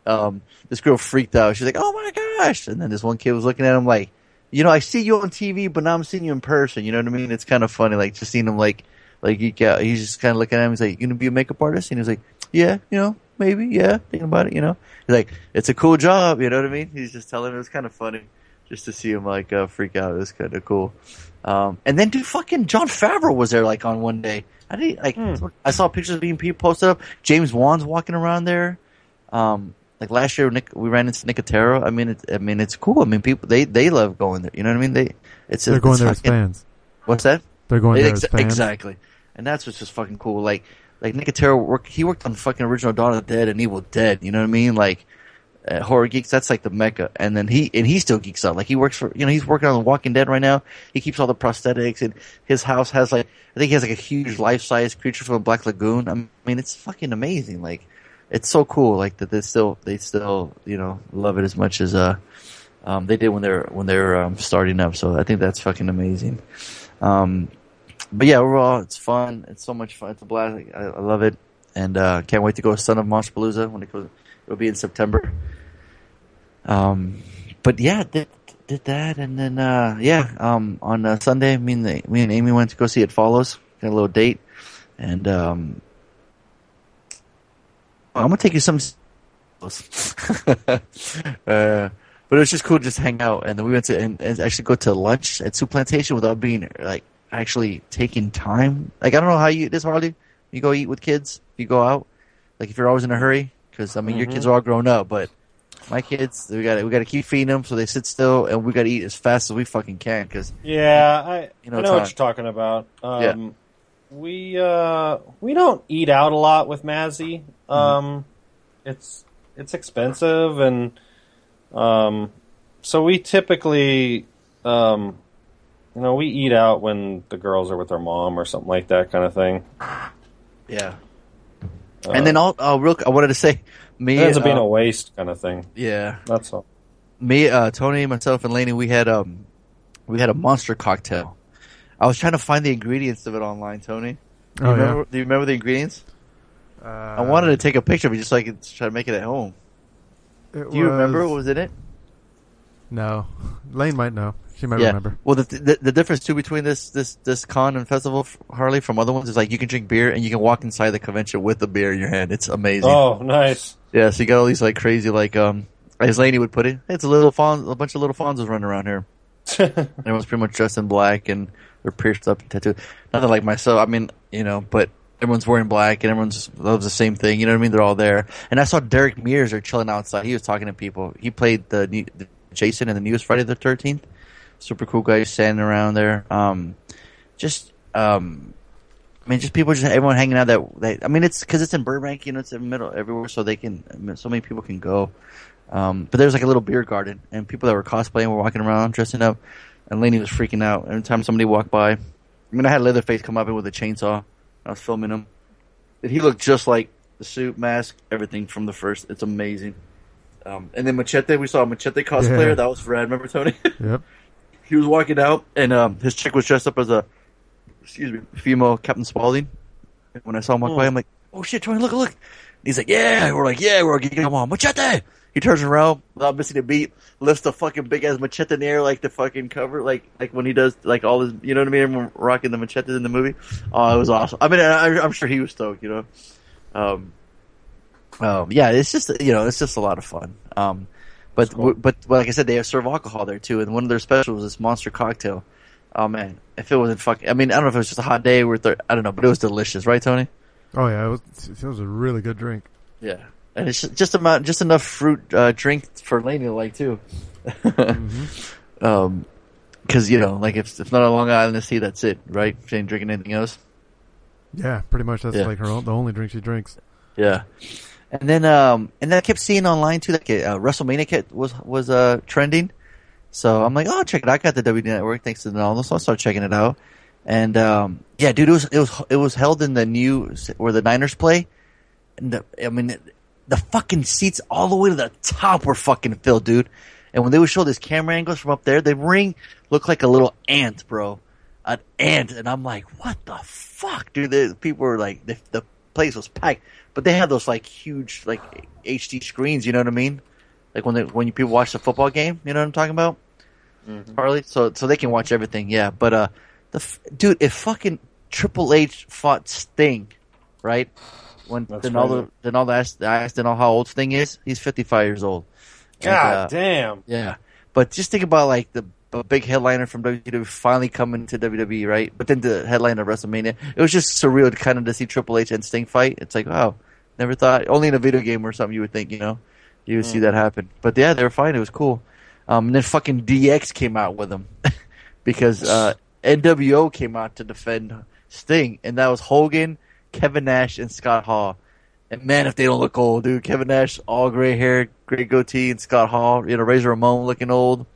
Um, this girl freaked out. She's like, "Oh my gosh!" And then this one kid was looking at him like, "You know, I see you on TV, but now I'm seeing you in person." You know what I mean? It's kind of funny, like just seeing him like like. He's just kind of looking at him. He's like, "You gonna be a makeup artist?" And he's like, "Yeah, you know, maybe, yeah, thinking about it." You know, he's like, "It's a cool job." You know what I mean? He's just telling him. It was kind of funny just to see him like uh, freak out. It was kind of cool. Um, and then dude, fucking Jon Favreau was there like on one day. I didn't like. I saw pictures being posted up. James Wan's walking around there. Um, Like last year, Nick, we ran into Nicotero. I mean, it, I mean, it's cool. I mean, people they they love going there. You know what I mean? They it's They're it's going there as fans. What's that? They're going there Ex- as fans. Exactly, and that's what's just fucking cool. Like, like Nicotero worked. He worked on fucking original Dawn of the Dead and Evil Dead. You know what I mean? Like, uh, horror geeks. That's like the mecca. And then he and he still geeks out. Like he works for you know he's working on The Walking Dead right now. He keeps all the prosthetics and his house has like I think he has like a huge life size creature from Black Lagoon. I mean, it's fucking amazing. Like, it's so cool. Like that they still they still you know love it as much as uh um they did when they're when they're um, starting up. So I think that's fucking amazing. Um, but yeah, overall, it's fun. It's so much fun. It's a blast. I, I love it, and uh, can't wait to go to Son of Monsterpalooza when it goes. It'll be in September. Um, but yeah, did did that, and then uh, yeah, um, on uh, Sunday, me and the, me and Amy went to go see It Follows. Got a little date, and um, I'm gonna take you some. (laughs) uh, but it was just cool to just hang out, and then we went to and, and actually go to lunch at Soup Plantation without being like actually taking time. Like I don't know how you this Harley. You go eat with kids. You go out. Like if you're always in a hurry, because I mean your kids are all grown up, but my kids we got to we got to keep feeding them so they sit still, and we got to eat as fast as we fucking can. Because Yeah, I, You know, I know what you're talking about. Um, Yeah. We uh, we don't eat out a lot with Mazzy. Mm-hmm. Um, It's it's expensive, and um, so we typically, um, you know, we eat out when the girls are with their mom or something like that kind of thing. yeah, Uh, and then all uh, real I wanted to say me it ends up being uh, a waste kind of thing. yeah That's all. me, uh, Tony, myself, and Laney, we had um, we had a monster cocktail. I was trying to find the ingredients of it online, Tony. Do you Oh, remember, yeah. Do you remember the ingredients? Uh, I wanted to take a picture of it just so I could try to make it at home. it Do you remember what was- was in it? No, (laughs) Lane might know. She might yeah. remember. Well, the, the the difference too between this this this con and festival Harley from other ones is like you can drink beer and you can walk inside the convention with the beer in your hand. It's amazing. Oh, nice. Yeah, so you got all these like crazy like um as Laney would put it, it's a little fon a bunch of little Fonzos running around here. (laughs) Everyone's pretty much dressed in black and they're pierced up and tattooed. Nothing like myself. I mean, you know, but everyone's wearing black and everyone's loves the same thing. You know what I mean? They're all there. And I saw Derek Mears are chilling outside. He was talking to people. He played the, new, the Jason in the newest Friday the Thirteenth. Super cool guy standing around there. Um, just um, I mean, just people, just everyone hanging out. That, I mean, it's because it's in Burbank. You know, it's in the middle everywhere, so they can. So many people can go. Um, but there's like a little beer garden, and people that were cosplaying were walking around, dressing up. And Laney was freaking out every time somebody walked by. I mean, I had Leatherface come up in with a chainsaw. I was filming him. And he looked just like the suit, mask, everything from the first. It's amazing. Um, and then Machete, we saw a Machete cosplayer. Yeah. That was rad. Remember Tony? (laughs) Yep. he was walking out, and um, his chick was dressed up as a, excuse me, female Captain Spaulding. When I saw him walk by, I'm like, "Oh shit, Tony, look, look!" He's like, "Yeah." We're like, "Yeah." We're like, "Come on, machete!" He turns around without missing a beat, lifts the fucking big ass machete in the air like the fucking cover, like like when he does like all his, you know what I mean? Everyone rocking the machete in the movie. Oh, it was awesome. I mean, I, I'm sure he was stoked, you know. Um, um, yeah, it's just you know, it's just a lot of fun. Um, but Cool. but but like I said, they have serve alcohol there too, and one of their specials is monster cocktail. Oh man, if it wasn't fucking, I mean, I don't know if it was just a hot day or th- I don't know, but it was delicious, right, Tony? Oh yeah, it was. It was a really good drink. Yeah, and it's just- about just enough fruit uh, drink for Laney to like too. (laughs) Um, because you know, like if if not a Long Island tea, that's it, right? She ain't drinking anything else. Yeah, pretty much. That's Yeah. like her own, the only drink she drinks. Yeah. And then, um, and then I kept seeing online too, like uh, WrestleMania was was uh trending. So I'm like, oh, check it. out. I got the WD Network thanks to Donald, so I started checking it out. And um, yeah, dude, it was it was it was held in the new where the Niners play. And the, I mean, the fucking seats all the way to the top were fucking filled, dude. And when they would show these camera angles from up there, the ring looked like a little ant, bro. An ant. And I'm like, what the fuck, dude? The people were like, the, the place was packed. But they had those like huge, like HD screens, you know what I mean? Like when they, when you people watch the football game, you know what I'm talking about? Harley? So, so they can watch everything, yeah. But, uh, the, dude, if fucking Triple H fought Sting, right? When, That's then all crazy. the, then all the, asked, I asked then all how old Sting is. He's 55 years old. And, God uh, damn. yeah, but just think about like the a big headliner from WWE finally coming to WWE, right? But then the headliner of WrestleMania, it was just surreal to kind of to see Triple H and Sting fight. It's like, wow, never thought. Only in a video game or something you would think, you know. You would see that happen. But yeah, they were fine. It was cool. Um, and then fucking DX came out with them (laughs) because uh, NWO came out to defend Sting, and that was Hogan, Kevin Nash, and Scott Hall. And man, if they don't look old, dude. Kevin Nash, all gray hair, gray goatee, and Scott Hall, you know, Razor Ramon looking old.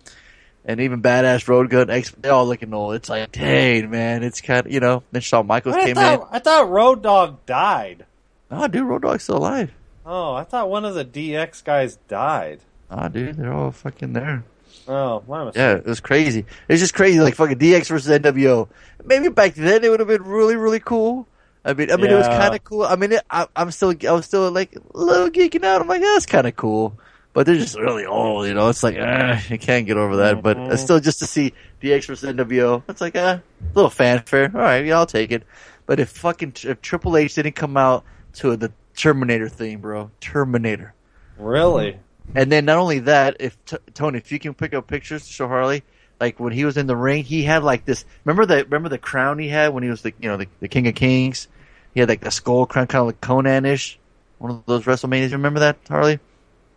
And even Badass Road Gun, X, they're all looking old. It's like, dang, man, it's kind of, you know. Then Shawn Michaels I came thought, I thought Road Dogg died. in. Oh, dude, Road Dogg's still alive. Oh, I thought one of the DX guys died. Oh, dude, they're all fucking there. Oh, my mistake. Yeah, it was crazy. It's just crazy, like fucking DX versus NWO. Maybe back then it would have been really, really cool. I mean, I mean, it was kind of cool. I mean, it, I, I'm still, I was still like a little geeking out. I'm like, yeah, that's kind of cool, but they're just really old, you know. It's like, eh, you can't get over that. But uh, still, just to see DX versus NWO, it's like, eh, a little fanfare. All right, yeah, I'll take it. But if fucking if Triple H didn't come out to the Terminator theme, bro, Terminator. Really? And then not only that, if t- Tony, if you can pick up pictures to show Harley, like when he was in the ring, he had like this. Remember the remember the crown he had when he was the you know the, the King of Kings. He had like a skull crown, kind of like Conan-ish. One of those WrestleManias. You remember that, Harley?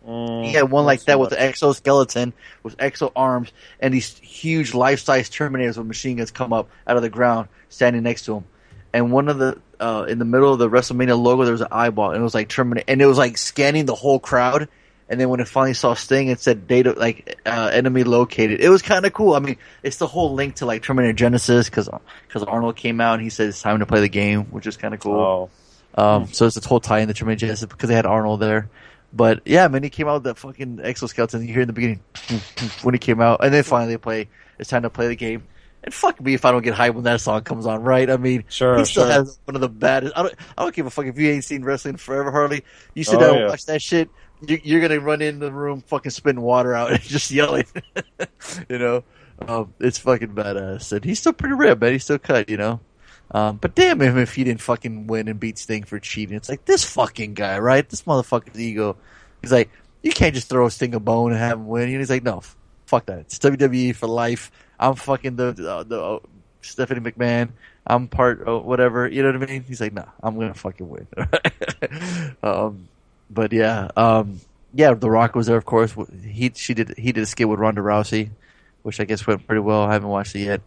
Mm, He had one like that with the exoskeleton, with exo arms, and these huge life-size Terminators with machine guns come up out of the ground, standing next to him. And one of the uh, in the middle of the WrestleMania logo, there was an eyeball, and it was like Terminator, and it was like scanning the whole crowd. And then when it finally saw Sting, it said data like uh, enemy located. It was kind of cool. I mean, it's the whole link to like Terminator Genisys because because Arnold came out and he said it's time to play the game, which is kind of cool. Oh. Um, so it's a whole tie in the Terminator Genisys because they had Arnold there. But yeah, man, he came out with that fucking exoskeleton. You hear in the beginning (laughs) when he came out, and then finally they play. It's time to play the game. And fuck me if I don't get hyped when that song comes on, right? I mean, Sure, he still sure. has one of the baddest. I don't, I don't give a fuck if you ain't seen wrestling forever, Harley. You sit Oh, down and watch that shit. You, you're gonna run in the room, fucking spitting water out (laughs) and just yelling. (laughs) you know, um, it's fucking badass, and he's still pretty ripped, man. He's still cut, you know. Um, but damn him if he didn't fucking win and beat Sting for cheating. It's like this fucking guy, right? This motherfucker's ego. He's like, you can't just throw Sting a bone and have him win. And he's like, no, fuck that. It's WWE for life. I'm fucking the the, the uh, Stephanie McMahon. I'm part of whatever. You know what I mean? He's like, nah, I'm gonna fucking win. (laughs) um, but yeah, um, yeah. The Rock was there, of course. He she did he did a skit with Ronda Rousey, which I guess went pretty well. I haven't watched it yet.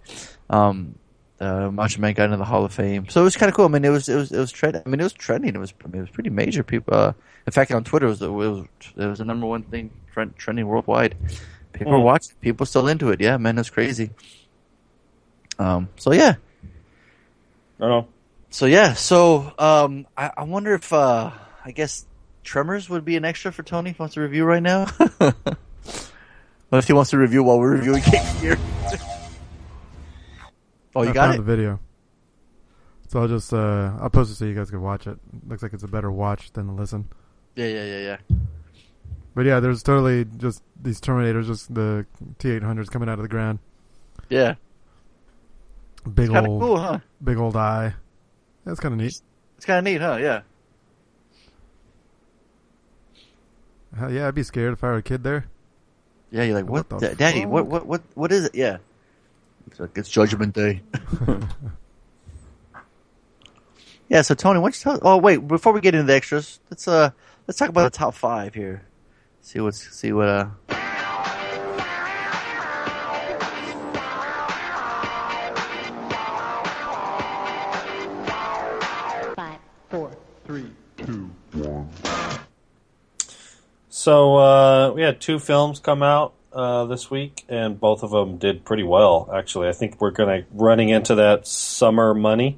Um, uh, Macho Man got into the Hall of Fame, so it was kind of cool. I mean, it was it was it was trending. I mean, it was trending. It was I mean, it was pretty major. People, uh, in fact, on Twitter, it was it was it was the number one thing trend, trending worldwide. People were Hmm. watching. People still into it. Yeah, man, it's crazy. Um, so yeah, No, no. so yeah, so um, I, I wonder if uh, I guess Tremors would be an extra for Tony if he wants to review right now. (laughs) what if he wants to review while we're reviewing King Gear? (laughs) oh, you I got found it. the video. So I'll just uh, I'll post it so you guys can watch it. Looks like it's a better watch than a listen. Yeah, yeah, yeah, yeah. But yeah, there's totally just these Terminators, just the T800s coming out of the ground. Yeah, Big old, cool, huh? big old eye. That's kind of neat. It's kind of neat, huh? Yeah. Hell yeah, I'd be scared if I were a kid there. Yeah, you're like, what, What the Daddy? fuck? What, what, what, what is it? Yeah. It's like it's Judgment Day. (laughs) yeah. So Tony, why don't you tell? Oh wait, before we get into the extras, let's uh let's talk about the top five here. See what's see what uh. So uh, we had two films come out uh, this week, and both of them did pretty well. Actually, I think we're gonna running into that summer money.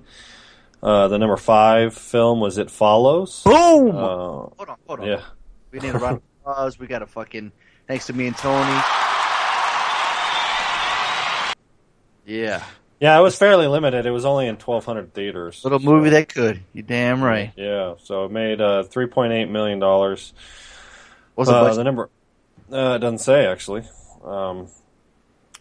Uh, the number five film was It Follows. Boom! Uh, hold on, hold on. yeah, We need a round of applause. We got a fucking thanks to me and Tony. Yeah, yeah, it was fairly limited. It was only in twelve hundred theaters. little movie that could. You damn right. Yeah, so it made uh, three point eight million dollars. What's the Uh, the number? Uh, it doesn't say actually. Um,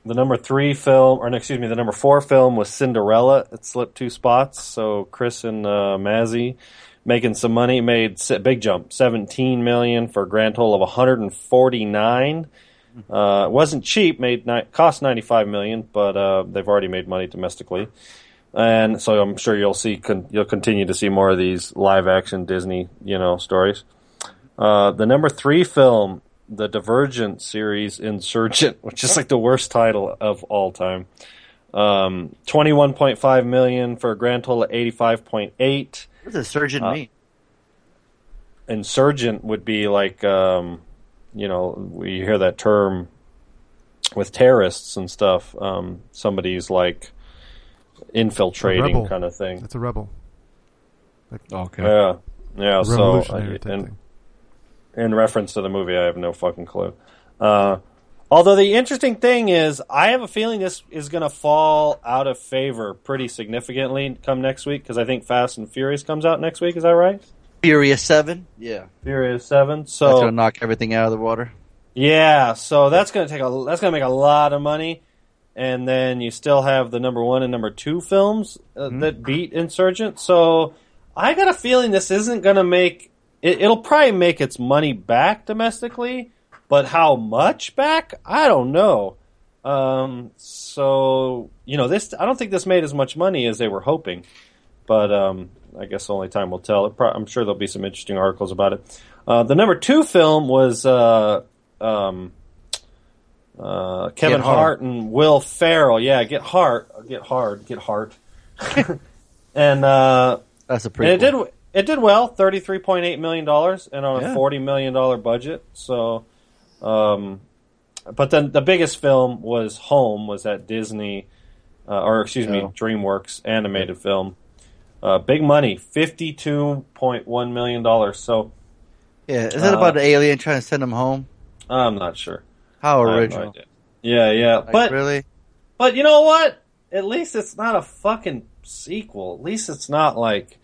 the number three film, or no, excuse me, the number four film was Cinderella. It slipped two spots, so Chris and uh, Mazzy making some money made big jump, seventeen million for a grand total of one hundred and forty nine. Uh, it wasn't cheap, made ni- cost ninety five million, but uh, they've already made money domestically, and so I'm sure you'll see con- you'll continue to see more of these live action Disney you know stories. Uh, the number three film, the Divergent series, Insurgent, (laughs) which is like the worst title of all time. Um, twenty-one point five million for a grand total of eighty-five point eight. What does surgeon Uh, mean? Insurgent would be like, um, you know, we hear that term with terrorists and stuff. Um, somebody's like infiltrating rebel. kind of thing. It's a rebel. Okay. Yeah, yeah. So, Revolutionary type in, reference to the movie, I have no fucking clue. Uh, although the interesting thing is, I have a feeling this is going to fall out of favor pretty significantly come next week because I think Fast and Furious comes out next week. Is that right? Furious Seven. Yeah. Furious Seven. That's So gonna knock everything out of the water. Yeah, so that's going to take a that's going to make a lot of money, and then you still have the number one and number two films uh, that beat Insurgent. So I got a feeling this isn't going to make it, it'll probably make its money back domestically, but how much back? I don't know. Um, so you know this I don't think this made as much money as they were hoping, but um, I guess only time will tell. It pro- I'm sure there'll be some interesting articles about it. Uh, the number two film was uh, um, uh, Kevin Hart and Will Ferrell. Yeah, get hard, get hard, get hard. (laughs) and uh, That's a and pretty. it did it did well, thirty three point eight million dollars, and on Yeah. a forty million dollar budget. So, um, but then the biggest film was Home, was at Disney, uh, or excuse me, Oh. DreamWorks animated film. Uh, big money, fifty two point one million dollars. So Yeah. Is that Uh, about an alien trying to send him home? I'm not sure. How have no original. Yeah, yeah, Like, but really? but you know what? At least it's not a fucking sequel. At least it's not like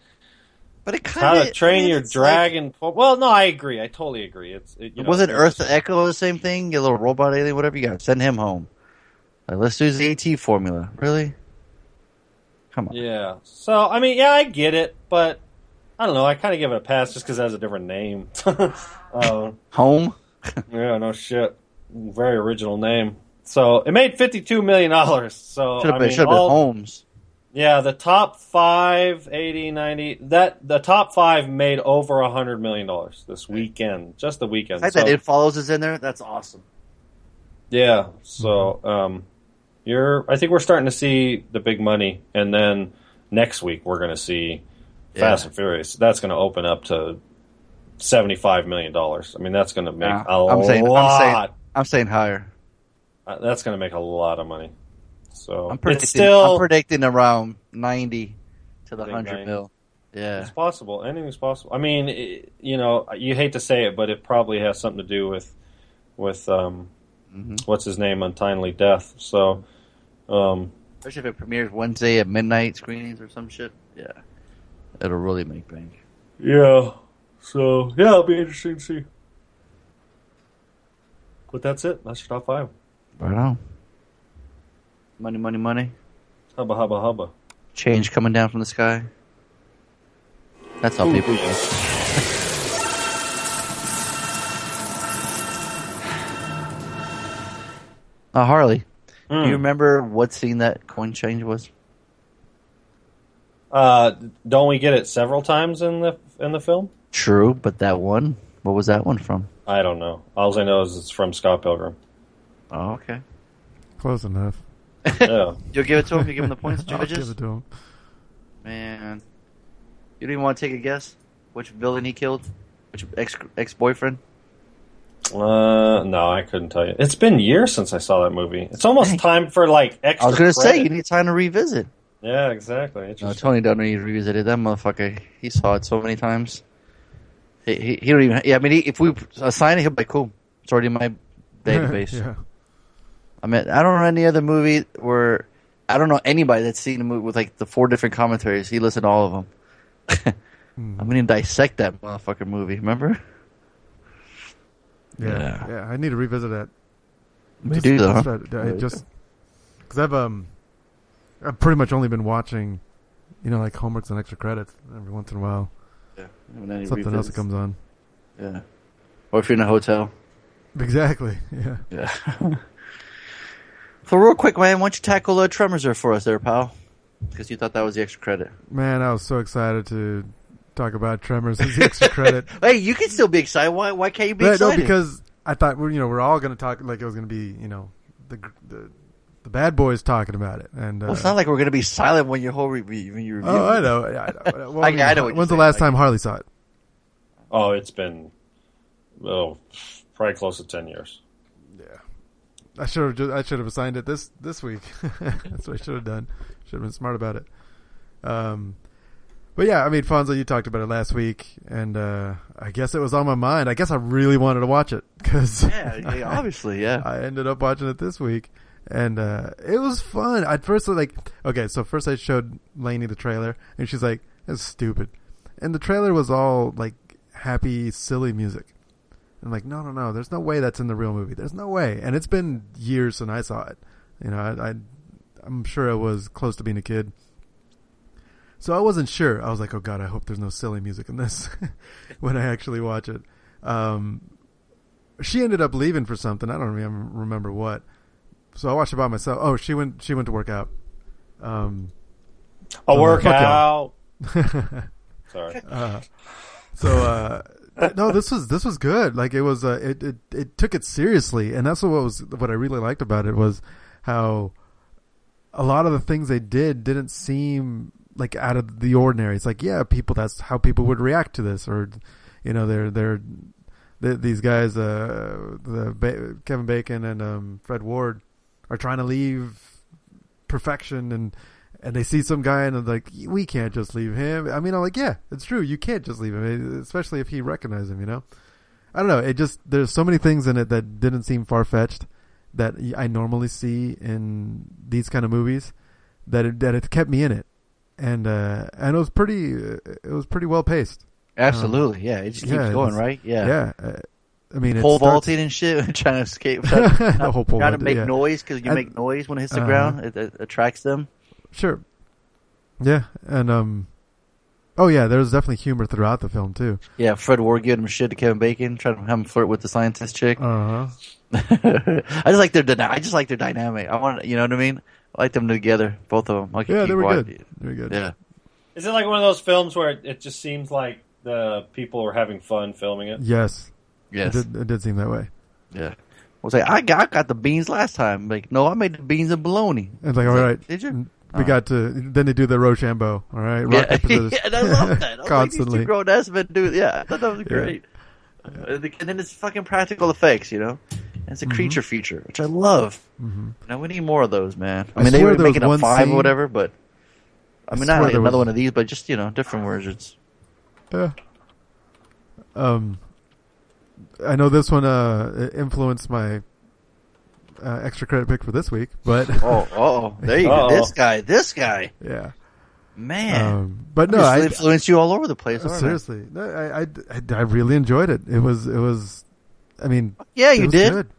But it kind How of to Train Your Dragon. well, no, I agree. I totally agree. It's it, you know, wasn't Earth Echo the same thing? Your little robot alien, whatever you got, send him home. Like, let's do the E.T. formula. Really? Come on. Yeah. So I mean, yeah, I get it, but I don't know. I kind of give it a pass just because it has a different name. uh, (laughs) Home? yeah, no shit. Very original name. So it made fifty-two million dollars. So Should have I been, mean, should have been Holmes. Yeah, the top five, 80, 90, that the top five made over a hundred million dollars this weekend, just the weekend. Fact So- that It Follows is in there, that's awesome. Yeah. So, um, you're. I think we're starting to see the big money, and then next week we're going to see Fast Yeah. and Furious. That's going to open up to seventy-five million dollars. I mean, that's going to make Nah, a I'm saying, lot. I'm saying, I'm saying higher. Uh, that's going to make a lot of money. So I'm predicting, it's still I'm predicting around 90 to the 100 90. mil. Yeah. It's possible. Anything's possible. I mean, it, you know, you hate to say it, but it probably has something to do with with um, Mhm. what's his name, untimely death. So, um, Especially if it premieres Wednesday at midnight screenings or some shit. Yeah. It'll really make bank. yeah. So yeah, it'll be interesting to see. But that's it. That's your top five. Right on. Money, money, money. Hubba hubba hubba. Change coming down from the sky. That's how people go. (laughs) Uh, Harley, do Hmm. you remember what scene that coin change was? Uh, don't we get it several times in the in the film? True, but that one, what was that one from? I don't know. All I know is it's from Scott Pilgrim. Oh, okay. Close enough. Yeah. You'll give it to him? You give him the points, (laughs) I'll give judges? it to him. Man. You don't even want to take a guess? Which villain he killed? Which ex ex boyfriend? Uh, no, I couldn't tell you. It's been years since I saw that movie. It's almost Dang. time for like extra. I was gonna say credit. you need time to revisit. Yeah, exactly. No, Tony doesn't need to revisit it. That motherfucker, he saw it so many times. He he, he don't even. Yeah, I mean, he, if we assign it, he'll be like, cool. It's already in my (laughs) database. yeah. I mean, I don't know any other movie where I don't know anybody that's seen a movie with like the four different commentaries. He listened to all of them. Hmm. (laughs) I'm gonna dissect that motherfucker movie. Remember? Yeah, Yeah. yeah, I need to revisit that. We Just- do though. just, huh? I just because I've um, I've pretty much only been watching, you know, like homeworks and extra credits every once in a while. And then he Something else that comes on. Yeah. Or if you're in a hotel. Exactly. (laughs) Yeah. Yeah. (laughs) so real quick, man, why don't you tackle uh, Tremors there for us, there, pal? Because you thought that was the extra credit. Man, I was so excited to talk about Tremors as the extra credit. (laughs) Hey, you can still be excited. Why? Why can't you be But, excited? no, because I thought we're you know we're all going to talk like it was going to be you know the the the bad boys talking about it and uh, well, it's not like we're gonna be silent when your whole review when you review. oh I know I know. Well, I- I know what you're when's the last like- time Harley saw it? Oh, it's been oh, probably close to ten years. I should have just, I should have assigned it this this week. (laughs) That's what I should have done. Should have been smart about it. Um, but yeah, I mean, Fonzo, you talked about it last week, and uh, I guess it was on my mind. I guess I really wanted to watch it because Yeah, (laughs) yeah, obviously, yeah. I ended up watching it this week, and uh, it was fun. At first, like, okay, so first I showed Lainey the trailer, and she's like, "That's stupid," and the trailer was all like happy, silly music. I'm like, no, no, no. There's no way that's in the real movie. There's no way. And it's been years since I saw it. You know, I, I I'm sure I was close to being a kid. So I wasn't sure. I was like, oh god, I hope there's no silly music in this (laughs) when I actually watch it. Um, she ended up leaving for something. I don't even remember what. So I watched it by myself. Oh, she went. She went to work out. Um, A workout. (laughs) Sorry. Uh, so uh, no, this was this was good. Like it was. Uh, it, it it took it seriously, and that's what was what I really liked about it was how a lot of the things they did didn't seem like out of the ordinary. It's like yeah, people. That's how people would react to this, or you know, they're they're. th these guys, uh, the ba- Kevin Bacon and um, Fred Ward, are trying to leave perfection and and they see some guy and they're like, we can't just leave him. I mean, I'm like, yeah, it's true. You can't just leave him, especially if he recognized him, you know? I don't know. It just, there's so many things in it that didn't seem far fetched that I normally see in these kind of movies that it, that it kept me in it. And, uh, and it was pretty, it was pretty well paced. Absolutely, yeah. It just keeps Um, yeah, going, was- right? Yeah. Yeah. Uh, I mean, Pole starts- vaulting and shit, (laughs) trying to escape, (laughs) trying, to- The whole pole trying to make yeah. noise because you make noise when it hits the Uh-huh. ground. It, it attracts them. Sure. Yeah, and um, oh yeah, there's definitely humor throughout the film too. Yeah, Fred Ward giving him shit to Kevin Bacon, trying to have him flirt with the scientist chick. Uh huh. (laughs) I just like their dyna- I just like their dynamic. I want, you know what I mean? I like them together, both of them. I could Yeah, they were watching- good. Very good. Yeah, Is it like one of those films where it, it just seems like the people are having fun filming it? Yes. yes, It did, it did seem that way. yeah. I was like, I got, I got the beans last time. Like, no, I made the beans and bologna. It's like, all right, did you? We Uh. got to. Then they do the Rochambeau. All right, rock, Yeah, (laughs) yeah, and I love that. (laughs) I like, Constantly. two grown ass men do. Yeah, I thought that was Yeah. great. Uh, And then it's fucking practical effects, you know. And it's a Mm-hmm. creature feature, which I love. Now we need more of those, man. I, I mean, they were making a five scene- or whatever, but I I mean, not like another was- one of these, but just you know, different versions. Yeah. Um, I know this one uh influenced my uh, extra credit pick for this week, but (laughs) Oh, oh, there you go. Uh-oh. This guy, this guy, yeah. man. Um, but no, I influenced you all over the place. aren't I? seriously, no, I, I, I, I really enjoyed it. It was, it was. I mean, Yeah, it you was did. Good.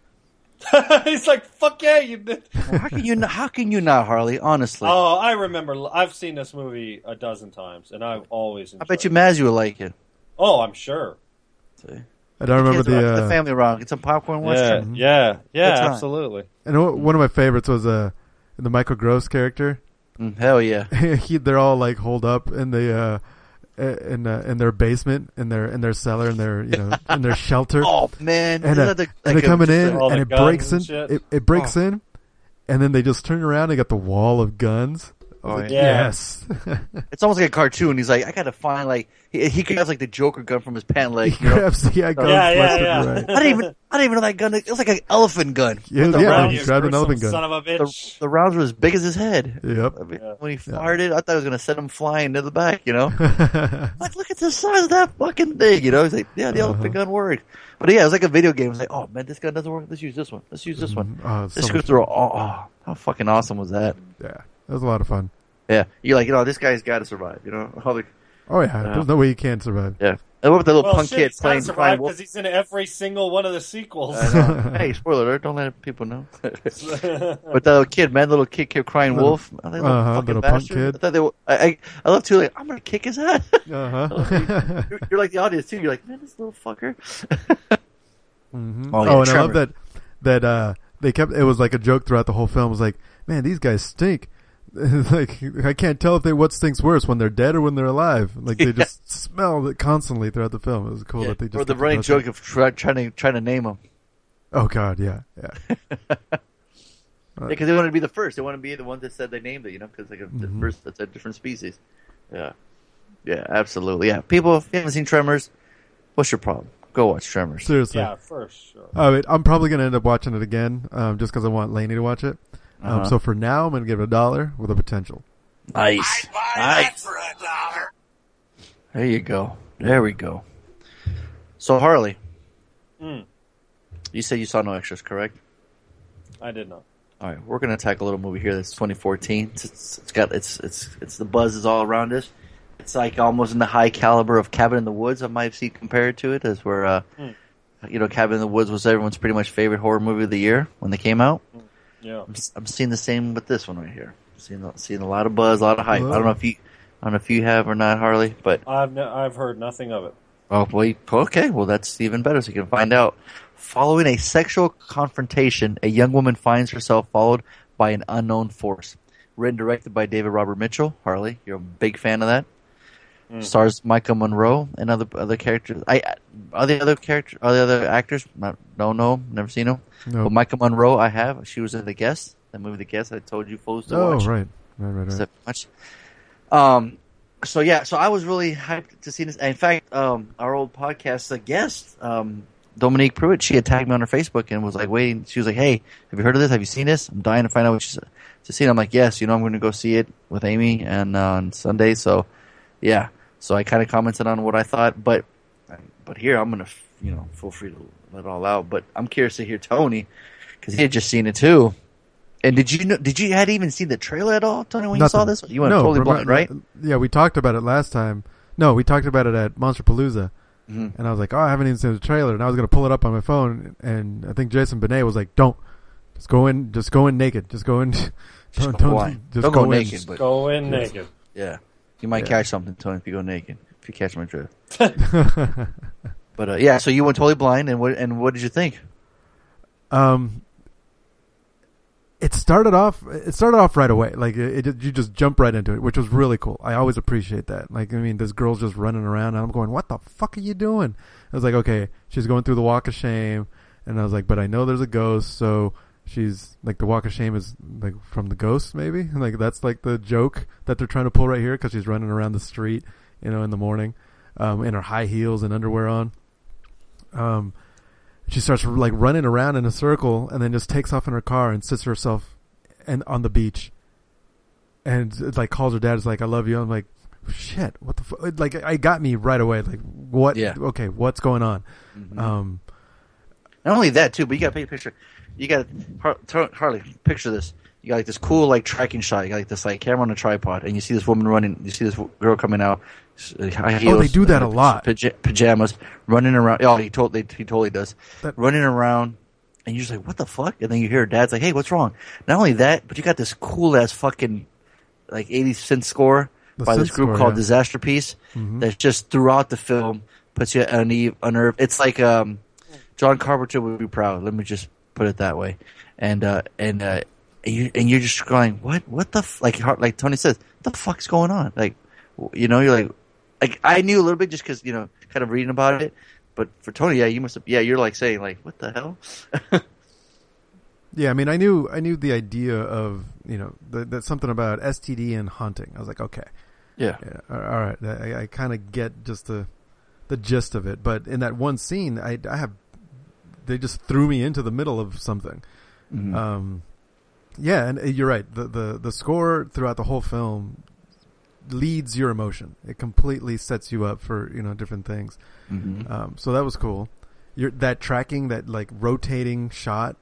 (laughs) He's like, "Fuck yeah, you did." How can you? Not, how can you not, Harley? Honestly, Oh, I remember. I've seen this movie a dozen times, and I've always. I bet you it. Maz you will like it. Oh, I'm sure. See? I don't remember the. the Uh, family round. It's a popcorn. Watch Yeah, it. yeah, yeah, Good time. absolutely. and one one of my favorites was uh the Michael Gross character. Mm, hell yeah. (laughs) he, they're all like holed up in the uh in uh, in their basement in their in their cellar in their you know in their shelter. (laughs) Oh man, and, uh, that the- and they're coming just in and the it breaks in and shit? it, it breaks Oh. in and then they just turn around and got the wall of guns I was Oh, like, yeah. yes (laughs) It's almost like a cartoon. He's like, I gotta find like he, he grabs like the Joker gun from his pant leg. he You know? grabs yeah, guns Yeah, yeah, yeah. right. I didn't even I didn't even know that gun. It was like an elephant gun. (laughs) Yeah, With the yeah, rounds, he grabbed an elephant gun. Son of a the, bitch. the rounds were as big as his head. yep I mean, Yeah. When he fired it, I thought it was gonna send him flying to the back. You know, (laughs) like look at the size of that fucking thing. You know, he's like, yeah, the elephant Uh-huh. gun worked. But yeah, it was like a video game. It was like, oh man, this gun doesn't work. Let's use this one. Let's use this one. it's so Let's much- through. Oh, oh, how fucking awesome was that? yeah it was a lot of fun Yeah, you're like, you know, this guy's got to survive. You know, (laughs) how the oh yeah there's no way he can't survive yeah. And what about the little Well, punk shit, kid he's playing survive Crying Wolf? because he's in every single one of the sequels. (laughs) Hey, spoiler alert! Don't let people know. (laughs) but the little kid, man, little kid kept crying Little- wolf. Oh, that little uh-huh, fucking little punk kid. I thought they were, I, I, I love too. Like, I'm gonna kick his ass. uh-huh you're, you're like the audience too. You're like, man, this little fucker. Mhm. Oh, Oh, yeah, and I love that that uh they kept it was like a joke throughout the whole film. It was like, man, these guys stink. (laughs) like I can't tell if they what stinks worse when they're dead or when they're alive. Like they (laughs) just smell it constantly throughout the film. It was cool Yeah. that they just or the kept running those- joke of try, trying to trying to name them. Oh god, yeah, yeah. (laughs) because they want to be the first. They want to be the one that said they named it. You know, because like a, the Mhm. first that's a different species. Yeah, yeah, absolutely. Yeah, people, if you haven't seen Tremors, what's your problem? Go watch Tremors. Seriously. Yeah, for sure. Oh, wait, I'm probably gonna end up watching it again, um, just because I want Lainey to watch it. Um, Uh-huh. So for now, I'm gonna give it a dollar with a potential. Nice. Nice. There you go. There we go. So Harley, Mm, you said you saw no extras, correct? I did not. All right, we're gonna attack a little movie here that's 2014. It's, it's, it's got it's it's it's the buzz is all around us. It's like almost in the high caliber of Cabin in the Woods. I might see compared to it as where uh, Hmm. you know Cabin in the Woods was everyone's pretty much favorite horror movie of the year when they came out. Yeah. I'm, s- I'm seeing the same with this one right here. seeing a- seeing a lot of buzz, a lot of hype. I don't know if you I don't know if you have or not, Harley, but I've ne- I've heard nothing of it. Oh, wait. Okay, well, that's even better. So you can find out. Following a sexual confrontation, a young woman finds herself followed by an unknown force. Written directed by David Robert Mitchell. Harley, you're a big fan of that. Mm. Stars Maika Monroe and other other characters. I are the other characters? Are the other actors? Not, don't know. Never seen them. No. But Maika Monroe, I have. She was in The Guest. That movie, The Guest. I told you fools to Oh, watch. right, right, right, right. So much. Um, so yeah, so I was really hyped to see this. In fact, um, our old podcast uh, guest, um, Dominique Pruitt, she had tagged me on her Facebook and was like, waiting. She was like, "Hey, have you heard of this? Have you seen this? I'm dying to find out what you to see." it." I'm like, "Yes, you know, I'm going to go see it with Amy and uh, on Sunday." So, yeah. So I kind of commented on what I thought, but but here I'm going to, you know, feel free to let it all out. But I'm curious to hear Tony because he had just seen it too. And did you know? Did you had even seen the trailer at all, Tony? When you saw this, you went No, totally blind, right? Yeah, we talked about it last time. No, we talked about it at Monster Palooza. Mhm. And I was like, oh, I haven't even seen the trailer. And I was going to pull it up on my phone. And I think Jason Benet was like, don't. Just go in, just go in naked. Just go in. (laughs) Just don't, go don't, just Don't go, go in. naked, but Go in naked. yeah, you might Yeah. catch something, Tony, if you go naked. If you catch my drift. (laughs) But uh, yeah, so you went totally blind, and what and what did you think? Um, it started off. It started off right away. Like it, it, you just jump right into it, which was really cool. I always appreciate that. Like I mean, this girl's just running around, and I'm going, "What the fuck are you doing?" I was like, "Okay, she's going through the walk of shame," and I was like, "But I know there's a ghost, so." She's like the walk of shame is like from the ghost, maybe (laughs) like that's like the joke that they're trying to pull right here because she's running around the street, you know, in the morning, um, in her high heels and underwear on. Um, she starts like running around in a circle and then just takes off in her car and sits herself and on the beach and it, like calls her dad is like i love you i'm like shit what the fu-? like i got me right away like what Yeah. okay what's going on um Not only that too, but you got to paint a picture. You got Har- Tar- Harley. Picture this. You got like this cool like tracking shot. You got like this like camera on a tripod, and you see this woman running. You see this w- girl coming out. uh, heels, Oh, they do that a uh, lot. paja- pajamas, running around. Oh, he told they, he totally does. That- running around, and you're just like, what the fuck? And then you hear dad's like, hey, what's wrong? Not only that, but you got this cool ass fucking like 80 synth score The by this group score, called yeah. Disasterpeace Mhm. that's just throughout the film puts you on uneasy, unnerved. It's like um, John Carpenter would be proud. Let me just put it that way. And uh, and uh, and you and you're just going, what? What the f-? like? Like Tony says, the fuck's going on? Like, you know, you're like, like I knew a little bit just because you know, kind of reading about it. But for Tony, yeah, you must have, yeah, you're like saying like, what the hell? (laughs) yeah i mean i knew i knew the idea of you know that something about std and haunting i was like okay yeah, Yeah, all all right. I, I kind of get just the the gist of it, but in that one scene, I, I have they just threw me into the middle of something. Mhm. Um, yeah, and uh, you're right. The, the the score throughout the whole film leads your emotion. It completely sets you up for you know different things. Mhm. Um, so that was cool. Your that tracking, that like rotating shot,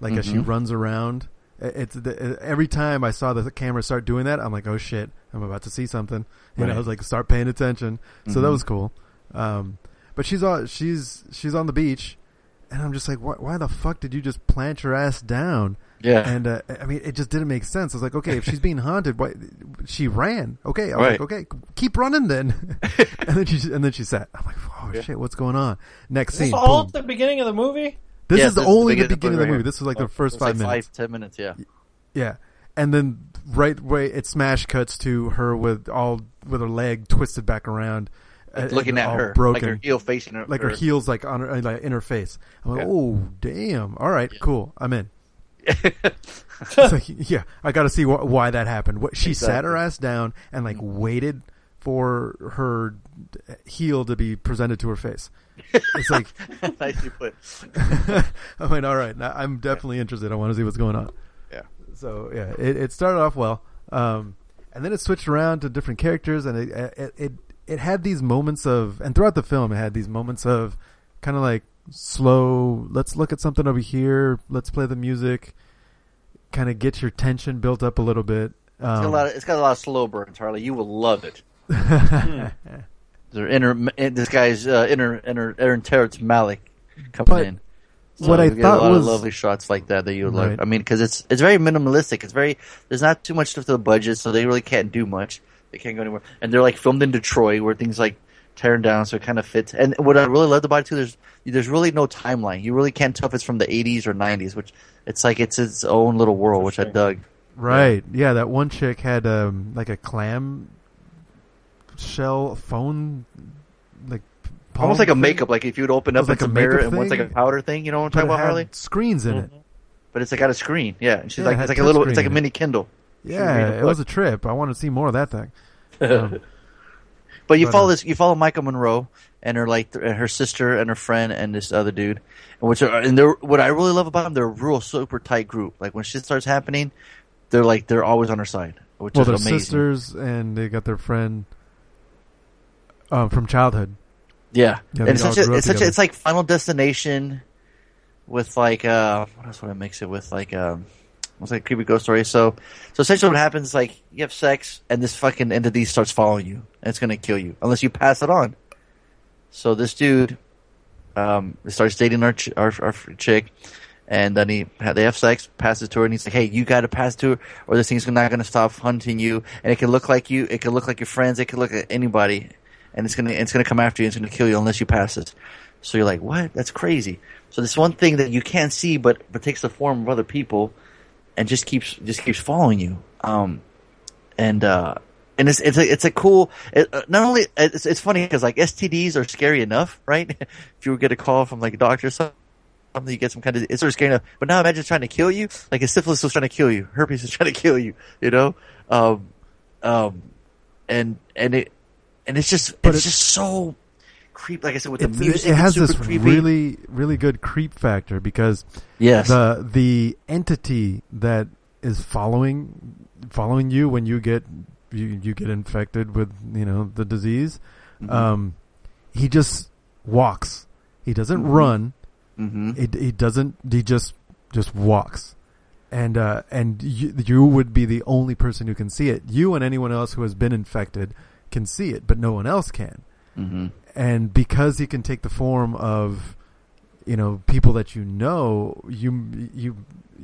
like as she Mhm. runs around. It's the, every time I saw the camera start doing that, I'm like, oh shit, I'm about to see something. You know, I was like, start paying attention. So that Mhm. was cool. Um, but she's on she's she's on the beach, and I'm just like, why, why the fuck did you just plant your ass down? Yeah. And uh, I mean, it just didn't make sense. I was like, okay, if she's being haunted, why she ran? Okay, I was Right. like, okay, keep running then. (laughs) and then she and then she sat. I'm like, oh Yeah. shit, what's going on? Next Is this scene, all boom. at the beginning of the movie? This Yeah, is the this is the only the beginning of the beginning of the movie movie. This was like Oh, the first It's like five minutes. five, ten minutes. Yeah. Yeah. and then right way it smash cuts to her with all with her leg twisted back around, uh, looking at her, broken, like her heel facing her, like her her- heels like on her like in her face. I'm like, Yeah. oh damn! All right, cool. I'm in. (laughs) It's like, yeah, I got to see wh- why that happened. What she sat her ass down and like waited for her heel to be presented to her face. It's like, (laughs) Nicely put. (laughs) I mean, all right, now I'm definitely interested. I want to see what's going on. Yeah. So yeah, it, it started off well, um, and then it switched around to different characters, and it, it it it had these moments of, and throughout the film, it had these moments of kind of like slow. Let's look at something over here. Let's play the music. Kind of get your tension built up a little bit. It's got, a Um, lot of, it's got a lot of slow burns, Harley. You will love it. (laughs) Their inner, this guy's uh, inner, inner, Aaron Terrence Malick coming But in. what I thought a lot was- of lovely shots like that that you would Right. like. I mean, because it's it's very minimalistic. It's very there's not too much stuff to the budget, so they really can't do much. They can't go anywhere, and they're like filmed in Detroit where things like tearing down, so it kind of fits. And what I really loved about it too, there's there's really no timeline. You really can't tell if it's from the 80s or 90s, which it's like it's its own little world, which I dug. Right. Yeah, that one chick had um like a clam shell phone like Almost palm like a thing, makeup, like if you would open up was like a a mirror makeup and one's like a powder thing. You know what I'm but talking about, Harley? screens in it. But it's like got a screen, yeah. And she's Yeah, like had it's like a little, it's like a mini Kindle. She can read Yeah, it was a trip. I want to see more of that thing. Um, (laughs) But you But, follow uh, this, you follow Maika Monroe and her like th- and her sister and her friend and this other dude, and which are and they're what I really love about them. They're a real super tight group. Like when shit starts happening, they're like they're always on her side, which well, is they're amazing. sisters, and they got their friend um, from childhood. Yeah, Yeah, and it's such a, it's such a, it's like Final Destination with like uh what else would I mix it with like um what's like a creepy ghost story. So so essentially what happens is like you have sex and this fucking entity starts following you and it's gonna kill you unless you pass it on. So this dude um starts dating our ch- our, our chick. And then he they have sex, passes to her, and he's like, "Hey, you got to pass to her, or this thing's not going to stop hunting you. And it can look like you, it can look like your friends, it can look at anybody, and it's gonna it's gonna come after you, and it's gonna kill you unless you pass it." So you're like, "What? That's crazy." So this one thing that you can't see, but but takes the form of other people, and just keeps just keeps following you. Um, and uh, and it's it's a it's a cool. It, uh, not only it's it's funny because like STDs are scary enough, right? (laughs) if you would get a call from like a doctor or something, you get some kind of it's sort of scary enough. But now imagine trying to kill you. Like a syphilis was trying to kill you, herpes is (laughs) trying to kill you. You know, um, um, and and it and it's just But it's just so creepy. Like I said, with It's- the music, it has this creepy. really, really good creep factor because Yes. the the entity that is following following you when you get you, you get infected with you know the disease, Mhm. um, he just walks. He doesn't Mhm. run. Mm-hmm. He, he doesn't. He just just walks, and uh, and you, you would be the only person who can see it. You and anyone else who has been infected can see it, but no one else can. Mm-hmm. And because he can take the form of, you know, people that you know, you you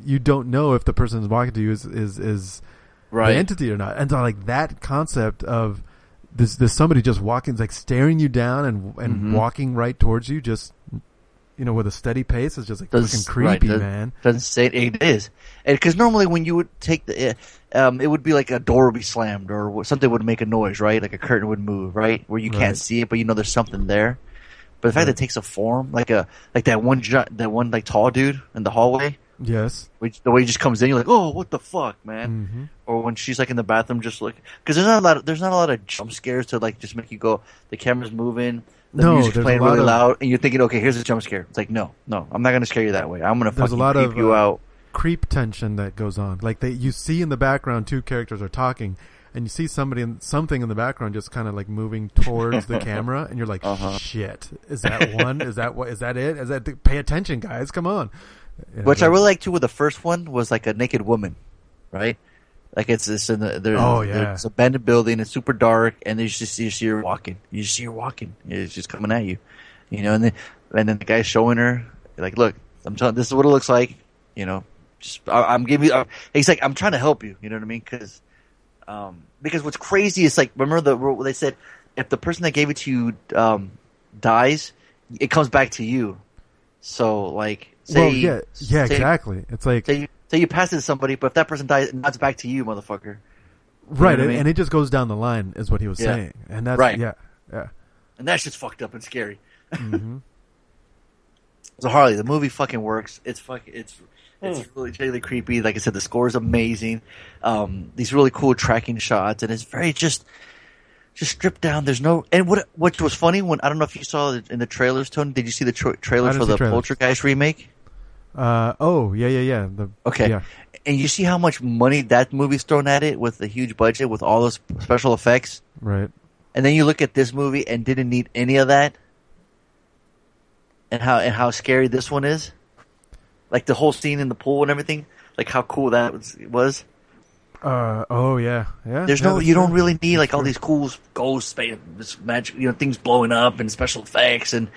you don't know if the person who's walking to you is is is Right. the entity or not. And so like that concept of this this somebody just walking like staring you down and and Mhm. walking right towards you just you know with a steady pace is just like Does- fucking creepy, right, does- man. Doesn't say it, is, because normally when you would take the, uh, um, it would be like a door would be slammed or something would make a noise, right? Like a curtain would move, right? Where you Right. can't see it, but you know there's something there. But the fact that it takes a form, like a like that one that one like tall dude in the hallway, Yes. which the way he just comes in, you're like, oh, what the fuck, man? hmm Or when she's like in the bathroom, just like because there's not a lot of, there's not a lot of jump scares to like just make you go. The camera's moving. The No, music's playing really of- loud, and you're thinking, okay, here's a jump scare. It's like, no, no, I'm not going to scare you that way. I'm going to There's a fucking lot creep of, you uh, out. creep tension that goes on. Like they, you see in the background, two characters are talking, and you see somebody in something in the background just kind of like moving towards the (laughs) camera, and you're like, Uh-huh. "Shit, is that one? is that what? Is that it? Is that? Pay attention, guys! Come on." Yeah, Which I really like too. With the first one was like a naked woman, right? Like it's it's in the there's, Oh, yeah. there's a abandoned building. It's super dark, and you just you see her walking. You just see her walking. It's just coming at you, you know. And then and then the guy's showing her like, look, I'm telling. This is what it looks like. You know, just I, I'm giving you. Uh, he's like, I'm trying to help you. You know what I mean? Because um, because what's crazy is like remember the they said if the person that gave it to you um, dies, it comes back to you. So like Say, well, yeah, yeah, say- exactly. It's like Say you, say you pass it to somebody, but if that person dies, it nods back to you, motherfucker. right, what I and- mean? and it just goes down the line, is what he was Yeah. saying, and that's Right. yeah, yeah. And that shit's fucked up and scary. hmm (laughs) So Harley, the movie fucking works. It's fucking it's it's Hmm. really really creepy. Like I said, the score is amazing. Um, these really cool tracking shots, and it's very just just stripped down. There's no and what what was funny when I don't know if you saw it in the trailers, Tony. Did you see the tra- trailer for the trailers. Poltergeist remake? Uh, oh, yeah, yeah, yeah. The, Okay. Yeah. And you see how much money that movie's thrown at it with the huge budget, with all those special effects. Right. And then you look at this movie and didn't need any of that. And how and how scary this one is. Like the whole scene in the pool and everything. Like how cool that was. was. Uh, oh, yeah, yeah. There's yeah, no you don't really need like all these cool ghosts, magic, you know, things blowing up and special effects, and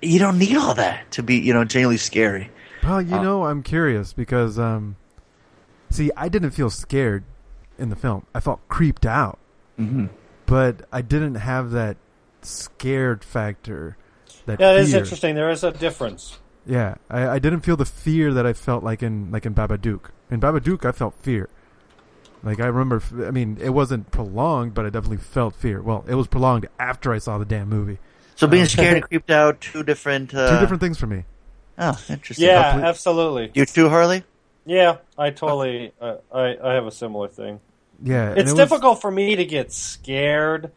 you don't need all that to be, you know, genuinely scary. Well, you Uh, know, I'm curious because, um, see, I didn't feel scared in the film. I felt creeped out, Mm-hmm. but I didn't have that scared factor. That Yeah, it is interesting. There is a difference. Yeah, I, I didn't feel the fear that I felt like in like in Babadook. In Babadook, I felt fear. Like I remember, I mean, it wasn't prolonged, but I definitely felt fear. Well, it was prolonged after I saw the damn movie. So being Um, scared and (laughs) creeped out, two different. Uh, Two different things for me. Oh, interesting. Yeah, Hopefully- absolutely. You too, Harley. Yeah, I totally. Uh, I I have a similar thing. Yeah, It's it was- difficult for me to get scared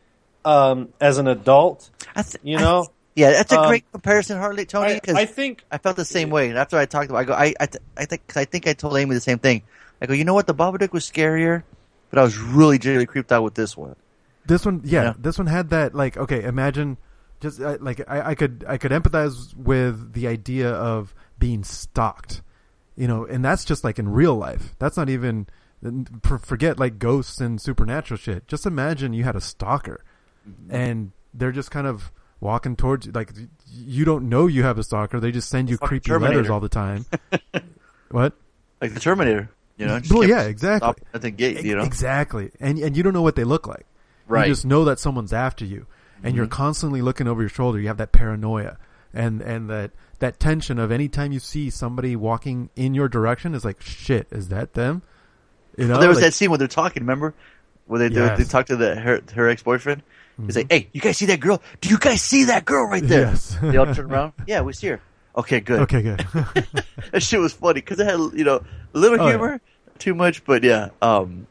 um, as an adult. I th- You I know, th- yeah, that's a Um, great comparison, Harley, Tony. I, Because I I, think felt the same way. And after I talked about, it, I go, I, I, th- I think, cause I think I told Amy the same thing. I go, you know what? The Babadook was scarier, but I was really genuinely creeped out with this one. This one, yeah, Yeah. this one had that like okay. Imagine just uh, like I, I could I could empathize with the idea of being stalked, you know, and that's just like in real life. That's not even forget like ghosts and supernatural shit. Just imagine you had a stalker, Mm-hmm. and they're just kind of walking towards you. Like you don't know you have a stalker. They just send you Fucking creepy Terminator. letters all the time. (laughs) what? Like the Terminator, you know? Well, yeah, exactly. at the gate, you know? Exactly, and and you don't know what they look like. Right. You just know that someone's after you, and you're constantly looking over your shoulder. You have that paranoia, and and that that tension of anytime you see somebody walking in your direction is like, shit, is that them? You know, Well, there was like- that scene where they're talking, remember? Where they, Yes. they, they talk to the, her, her ex-boyfriend. He's like, hey, you guys see that girl? Do you guys see that girl right there? Yes. (laughs) they all turn around. (laughs) Yeah, we see her. Okay, good. Okay, good. (laughs) that shit was funny because it had you know a little Oh, yeah. humor, too much, but yeah, um,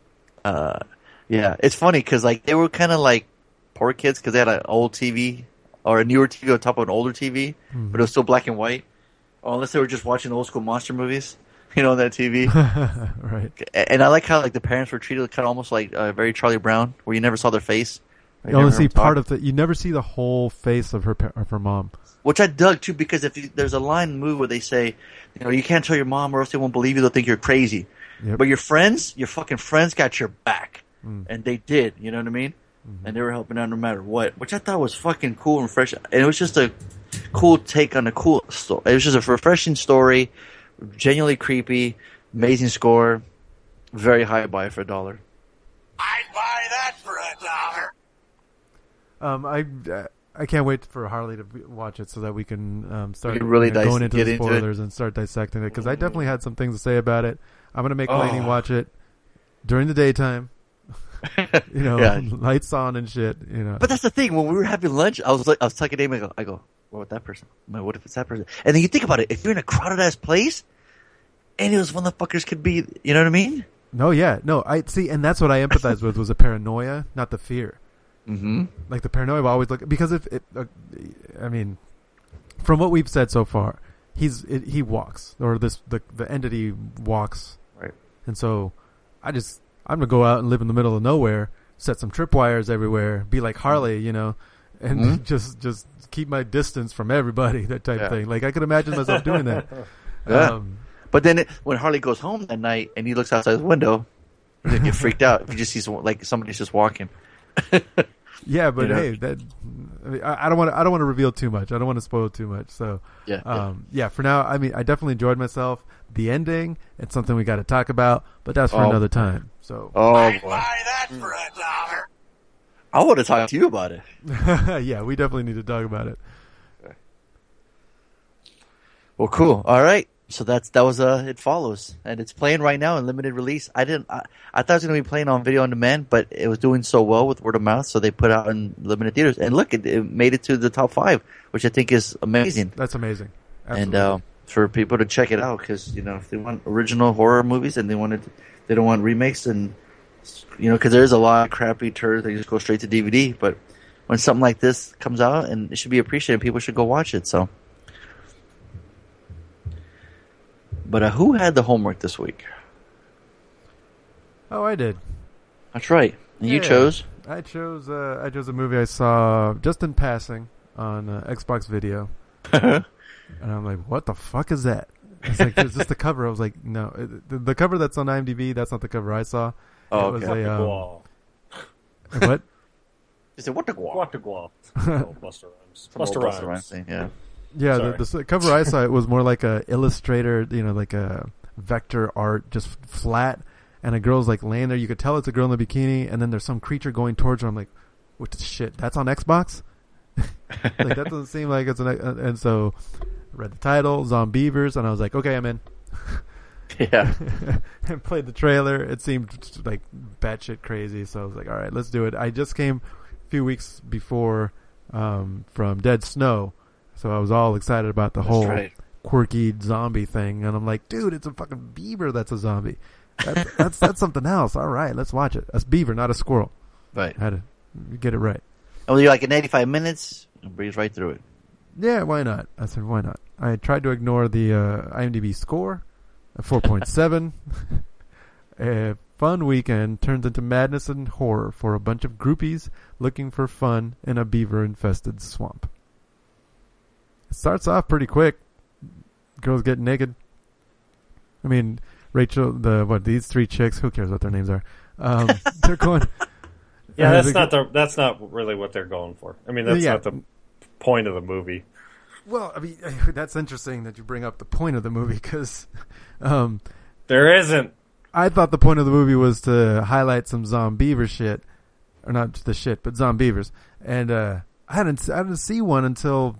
uh, yeah, it's funny because like they were kind of like poor kids because they had an old TV or a newer TV on top of an older TV, Mm-hmm. but it was still black and white. Or unless they were just watching old school monster movies, (laughs) you know, on that TV. (laughs) right. And I like how like the parents were treated kind of almost like uh, very Charlie Brown, where you never saw their face. You only never see part of the. You never see the whole face of her of her mom. Which I dug too, because if you, there's a line in the movie where they say, you know, you can't tell your mom or else they won't believe you. They'll think you're crazy. Yep. But your friends, your fucking friends got your back. Mm. And they did, you know what I mean? Mm-hmm. And they were helping out no matter what, which I thought was fucking cool and fresh. And it was just a cool take on a cool story. It was just a refreshing story, genuinely creepy, amazing score, very high buy for a dollar. I'd buy that for a dollar. Um, I uh, I can't wait for Harley to watch it so that we can um, start We can really you know, dice- going into get the into spoilers and start dissecting it because I definitely had some things to say about it. I'm gonna make Oh. Lainey watch it during the daytime. (laughs) you know, Yeah. (laughs) lights on and shit. You know, But that's the thing. When we were having lunch, I was like, I was talking to Amy. I go, I go, what about that person? Like, what if it's that person? And then you think about it. If you're in a crowded ass place, any of those motherfuckers could be. You know what I mean? no, yeah, no. I see, and that's what I empathize with was the paranoia, not the fear. Mm-hmm. Like the paranoia will always look because if it, uh, I mean, from what we've said so far, he's it, he walks or this the the entity walks Right. And so I just I'm gonna go out and live in the middle of nowhere, set some tripwires everywhere, be like Harley, you know, and Mhm. (laughs) just just keep my distance from everybody, that type Yeah. of thing. Like I could imagine myself doing that. (laughs) Yeah. Um, But then it, when Harley goes home that night and he looks outside his window, gonna get freaked out if he just sees like somebody's just walking. (laughs) yeah, but You know? hey, that I, mean, I, I don't want to I don't want to reveal too much. I don't want to spoil too much. So Yeah. um, yeah. For now, I mean, I definitely enjoyed myself. The ending, it's something we got to talk about, but that's for Oh. another time. So Oh I'd boy. buy that for a dollar. I want to talk to you about it. (laughs) yeah, we definitely need to talk about it. Well, cool. All right. so that's that was uh it follows and it's playing right now in limited release. I didn't I, I thought it was gonna be playing on video on demand, but it was doing so well with word of mouth, so they put out in limited theaters. And look, it, it made it to the top five, which I think is amazing. That's amazing. And uh, for people to check it out, because you know if they want original horror movies and they wanted, they don't want remakes, and you know because there's a lot of crappy turds that just go straight to DVD, but when something like this comes out and it should be appreciated, people should go watch it. So. But uh, who had the homework this week? oh, I did. That's right. And you chose. I chose. Uh, I chose a movie I saw just in passing on uh, Xbox Video, (laughs) and I'm like, "What the fuck is that?" It's like it's just the cover. I was like, "No, it, the, the cover that's on IMDb. That's not the cover I saw." Oh, it was okay. a um, Gual. (laughs) what? You said what the guac? What the gual? (laughs) Oh, Busta Rhymes. Some Buster old Busta Rhymes. thing, Yeah. Yeah, the, the cover I saw it was more like a illustrator, you know, like a vector art, just flat, and a girl's like laying there. You could tell it's a girl in a bikini, and then there's some creature going towards her. I'm like, what the shit? That's on Xbox? (laughs) like that doesn't seem like it's an. uh, And so, I read the title, Zombeavers, and I was like, okay, I'm in. (laughs) Yeah. (laughs) and played the trailer. It seemed like batshit crazy, so I was like, all right, let's do it. I just came a few weeks before um, from Dead Snow, so I was all excited about the That's whole right. quirky zombie thing, and I'm like, dude, it's a fucking beaver that's a zombie. That's (laughs) that's, that's something else. All right, let's watch it. That's beaver, not a squirrel. Right. I had to get it right. And you're like in 85 minutes, and breeze right through it. Yeah, why not? I said, why not? I tried to ignore the uh, IMDb score, 4.7. (laughs) a fun weekend turns into madness and horror for a bunch of groupies looking for fun in a beaver-infested swamp. It starts off pretty quick. Girls get naked. I mean, Rachel, the what? These three chicks. Who cares what their names are? Um, (laughs) they're going. Yeah, (laughs) uh, that's not the that's not really what they're going for. I mean, that's Yeah. not the point of the movie. Well, I mean, (laughs) that's interesting that you bring up the point of the movie because (laughs) um, There isn't. I thought the point of the movie was to highlight some zombeaver shit, or not the shit, but zombeavers, and uh, I hadn't I didn't see one until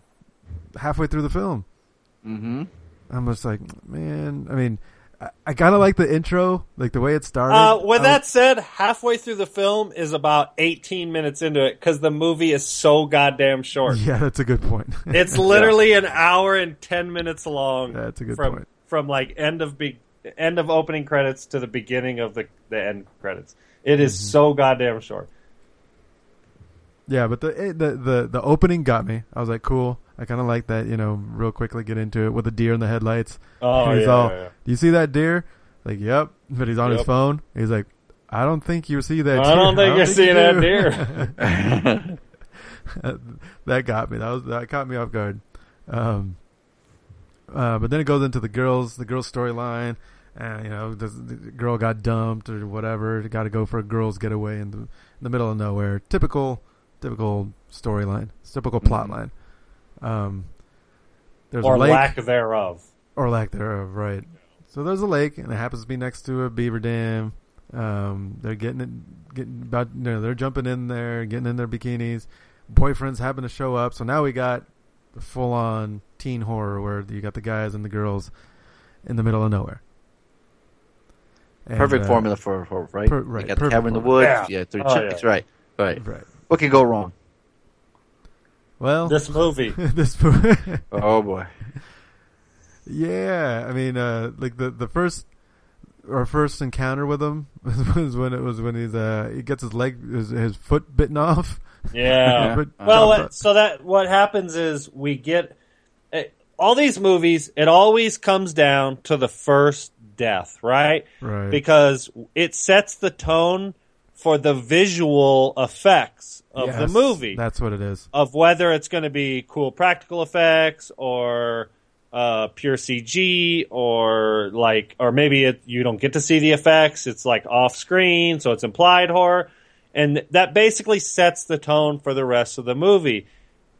halfway through the film. Mm-hmm. I'm just like, man. I mean, I, I kind of like the intro, like the way it started. Uh, with I that was- said, halfway through the film is about 18 minutes into it because the movie is so goddamn short. yeah, that's a good point. (laughs) It's literally an hour and 10 minutes long. That's a good from, point. From like end of be- end of opening credits to the beginning of the the end credits. It is Mm-hmm. so goddamn short. Yeah, but the it- the the the opening got me. I was like, cool. I kind of like that, you know, real quickly get into it with a deer in the headlights. Oh (laughs) he's yeah, all, yeah, yeah. do you see that deer? Like, yep. But he's on his phone. He's like, I don't think you see that. I deer. don't think you're seeing that deer. (laughs) (laughs) that got me. That was that caught me off guard. Um, uh, but then it goes into the girls, the girls' storyline. And you know, the, the girl got dumped or whatever. Got to go for a girls' getaway in the, in the middle of nowhere. Typical, typical storyline. Typical plot line. Um, there's or a lake lack thereof. or lack thereof, right? So there's a lake, and it happens to be next to a beaver dam. Um, they're getting it, getting about, you know, they're jumping in there, getting in their bikinis. Boyfriends happen to show up, so now we got the full-on teen horror where you got the guys and the girls in the middle of nowhere. And, Perfect uh, formula for, for right. per- You right, got the perfect cabin in the woods. Yeah. Yeah, three Oh, chicks. yeah. Right. Right. Right. What could go wrong? Well, This movie. (laughs) this movie. Oh boy. Yeah, I mean, uh, like the the first our first encounter with him (laughs) was when it was when he's uh he gets his leg his, his foot bitten off. (laughs) Yeah. But- well, what, so that what happens is we get eh, all these movies. It always comes down to the first death, right? right. Because it sets the tone for the visual effects of the movie. That's what it is. of whether it's going to be cool practical effects or uh, pure CG or like, or maybe it, you don't get to see the effects. It's like off screen, so it's implied horror. And that basically sets the tone for the rest of the movie.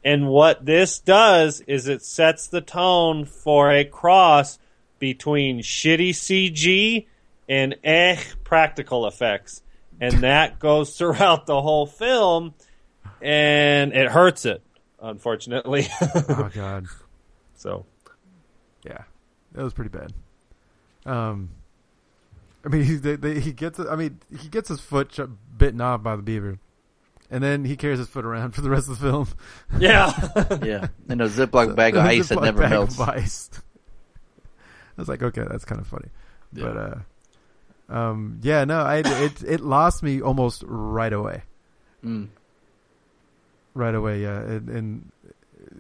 And what this does is it sets the tone for a cross between shitty CG and eh practical effects. And that goes throughout the whole film and it hurts it, unfortunately. (laughs) Oh god. so Yeah. That was pretty bad. Um, I mean, he they, they, he gets. I mean, he gets his foot ch- bitten off by the beaver, and then he carries his foot around (laughs) for the rest of the film. Yeah. (laughs) Yeah, in a Ziploc bag of ice that never melts. Ice. I was like, okay, that's kind of funny, but uh, um, yeah, no, I it it lost me almost right away. Mm. Right away, yeah, and, and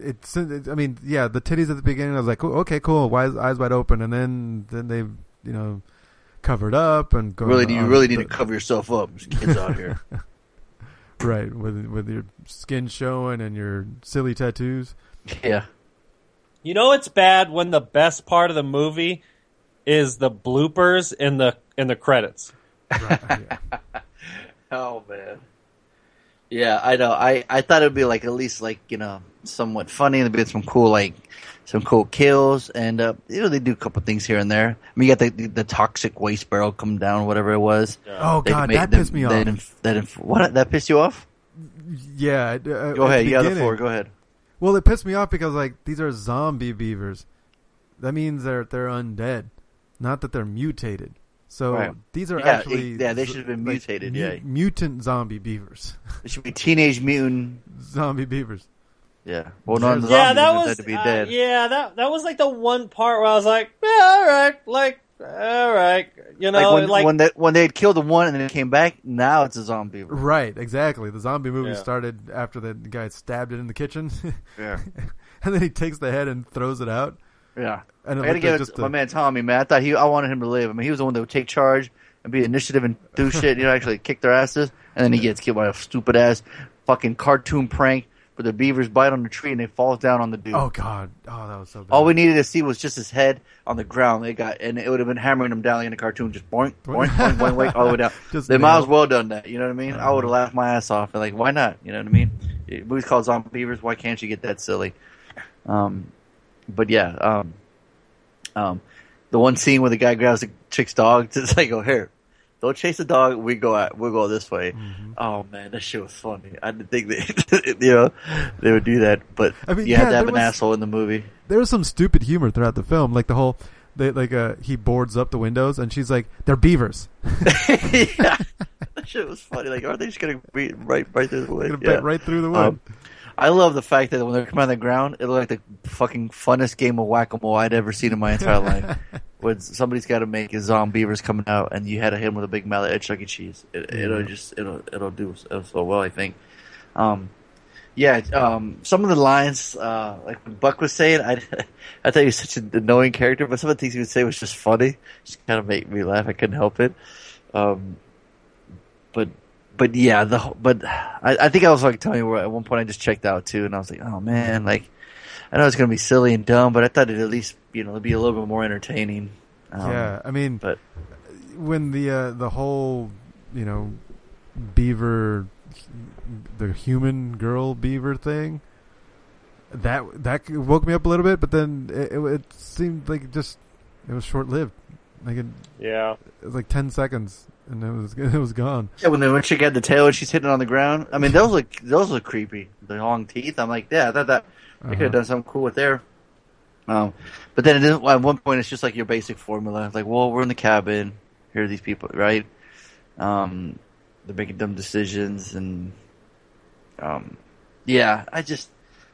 it's. It, I mean, yeah, the titties at the beginning. I was like, oh, okay, cool, eyes eyes wide open, and then then they, you know, covered up and go. Really, you really need the- to cover yourself up. There's kids out here. (laughs) right with with your skin showing and your silly tattoos. Yeah. You know it's bad when the best part of the movie is the bloopers in the in the credits. (laughs) Oh man. Yeah, I know. I, I thought it would be like at least like you know somewhat funny. There'd be some cool like some cool kills, and uh, you know they do a couple things here and there. I mean, you got the the, the toxic waste barrel come down, whatever it was. Oh, They God, that they- pissed me they off. inf- that inf- what that pissed you off? Yeah. Uh, Go ahead. You got the beginning- floor. Go ahead. Well, it pissed me off because like these are zombie beavers. That means they're they're undead, not that they're mutated. So Right. these are Yeah, actually it- yeah, they should have been like, mutated, mu- yeah. mutant zombie beavers, (laughs) It should be teenage mutant. zombie beavers. Yeah. Well, not the yeah, zombies, that was to be uh, dead. yeah that that was like the one part where I was like, yeah, all right, like all right, you know, like when, like when they when they had killed the one and then it came back, now it's a zombie. Right, exactly. The zombie movie Yeah. started after the guy stabbed it in the kitchen. (laughs) Yeah. and then he takes the head and throws it out. Yeah. And it I gotta give it to my man Tommy, man. I thought he, I wanted him to live. I mean, he was the one that would take charge and be initiative and do (laughs) shit. You know, actually kick their asses, and then he gets killed by a stupid ass fucking cartoon prank where the beavers bite on the tree and they fall down on the dude. Oh God! Oh, that was so bad. All we needed to see was just his head on the ground. They got, and it would have been hammering him down like in a cartoon, just boink, (laughs) boink, boink, boink, boink, all the way down. (laughs) Just they might as well have done that. You know what I mean? I would have laughed my ass off. And like, why not? You know what I mean? The movie's called Zombie Beavers. Why can't you get that silly? Um, but yeah, um, um, the one scene where the guy grabs the chick's dog, (laughs) it's like, oh here, don't chase the dog. We go out. We'll go this way. Mm-hmm. Oh man, that shit was funny. I didn't think they, (laughs) you know, they would do that. But I mean, you had to have an was- asshole in the movie. there was some stupid humor throughout the film, like the whole. They, like uh, he boards up the windows and she's like, "They're beavers." (laughs) yeah, that shit was funny. Like, aren't they just gonna beat right, right through the wood? Gonna bite right through the wood. I love the fact that when they're coming on the ground, it looked like the fucking funnest game of whack a mole I'd ever seen in my entire life. (laughs) When somebody's got to make his zombie beavers coming out, and you had to hit him with a big mallet at Chuck E. Cheese. It, It'll Yeah. just it'll it'll do so so well, I think. Um, yeah, um, some of the lines, uh, like Buck was saying, I, (laughs) I thought he was such an annoying character, but some of the things he would say was just funny. Just kind of made me laugh. I couldn't help it. Um, but, but yeah, the, but I, I think I was like telling you where at one point I just checked out too, and I was like, oh man, like, I know it's going to be silly and dumb, but I thought it'd at least, you know, it'd be a little bit more entertaining. Um, yeah, I mean, but when the uh, the whole you know beaver, the human girl beaver thing, that that woke me up a little bit, but then it, it, it seemed like it just it was short lived. Like it, Yeah. it was like ten seconds, and it was (laughs) it was gone. Yeah, when the when she got the tail and she's hitting it on the ground. I mean, those look those look creepy. The long teeth. I'm like, yeah, I thought that they could have Uh-huh. done something cool with there. Um, but then it is, at one point it's just like your basic formula. Like, well, we're in the cabin. Here are these people, right? Um, they're making dumb decisions, and um, yeah, I just,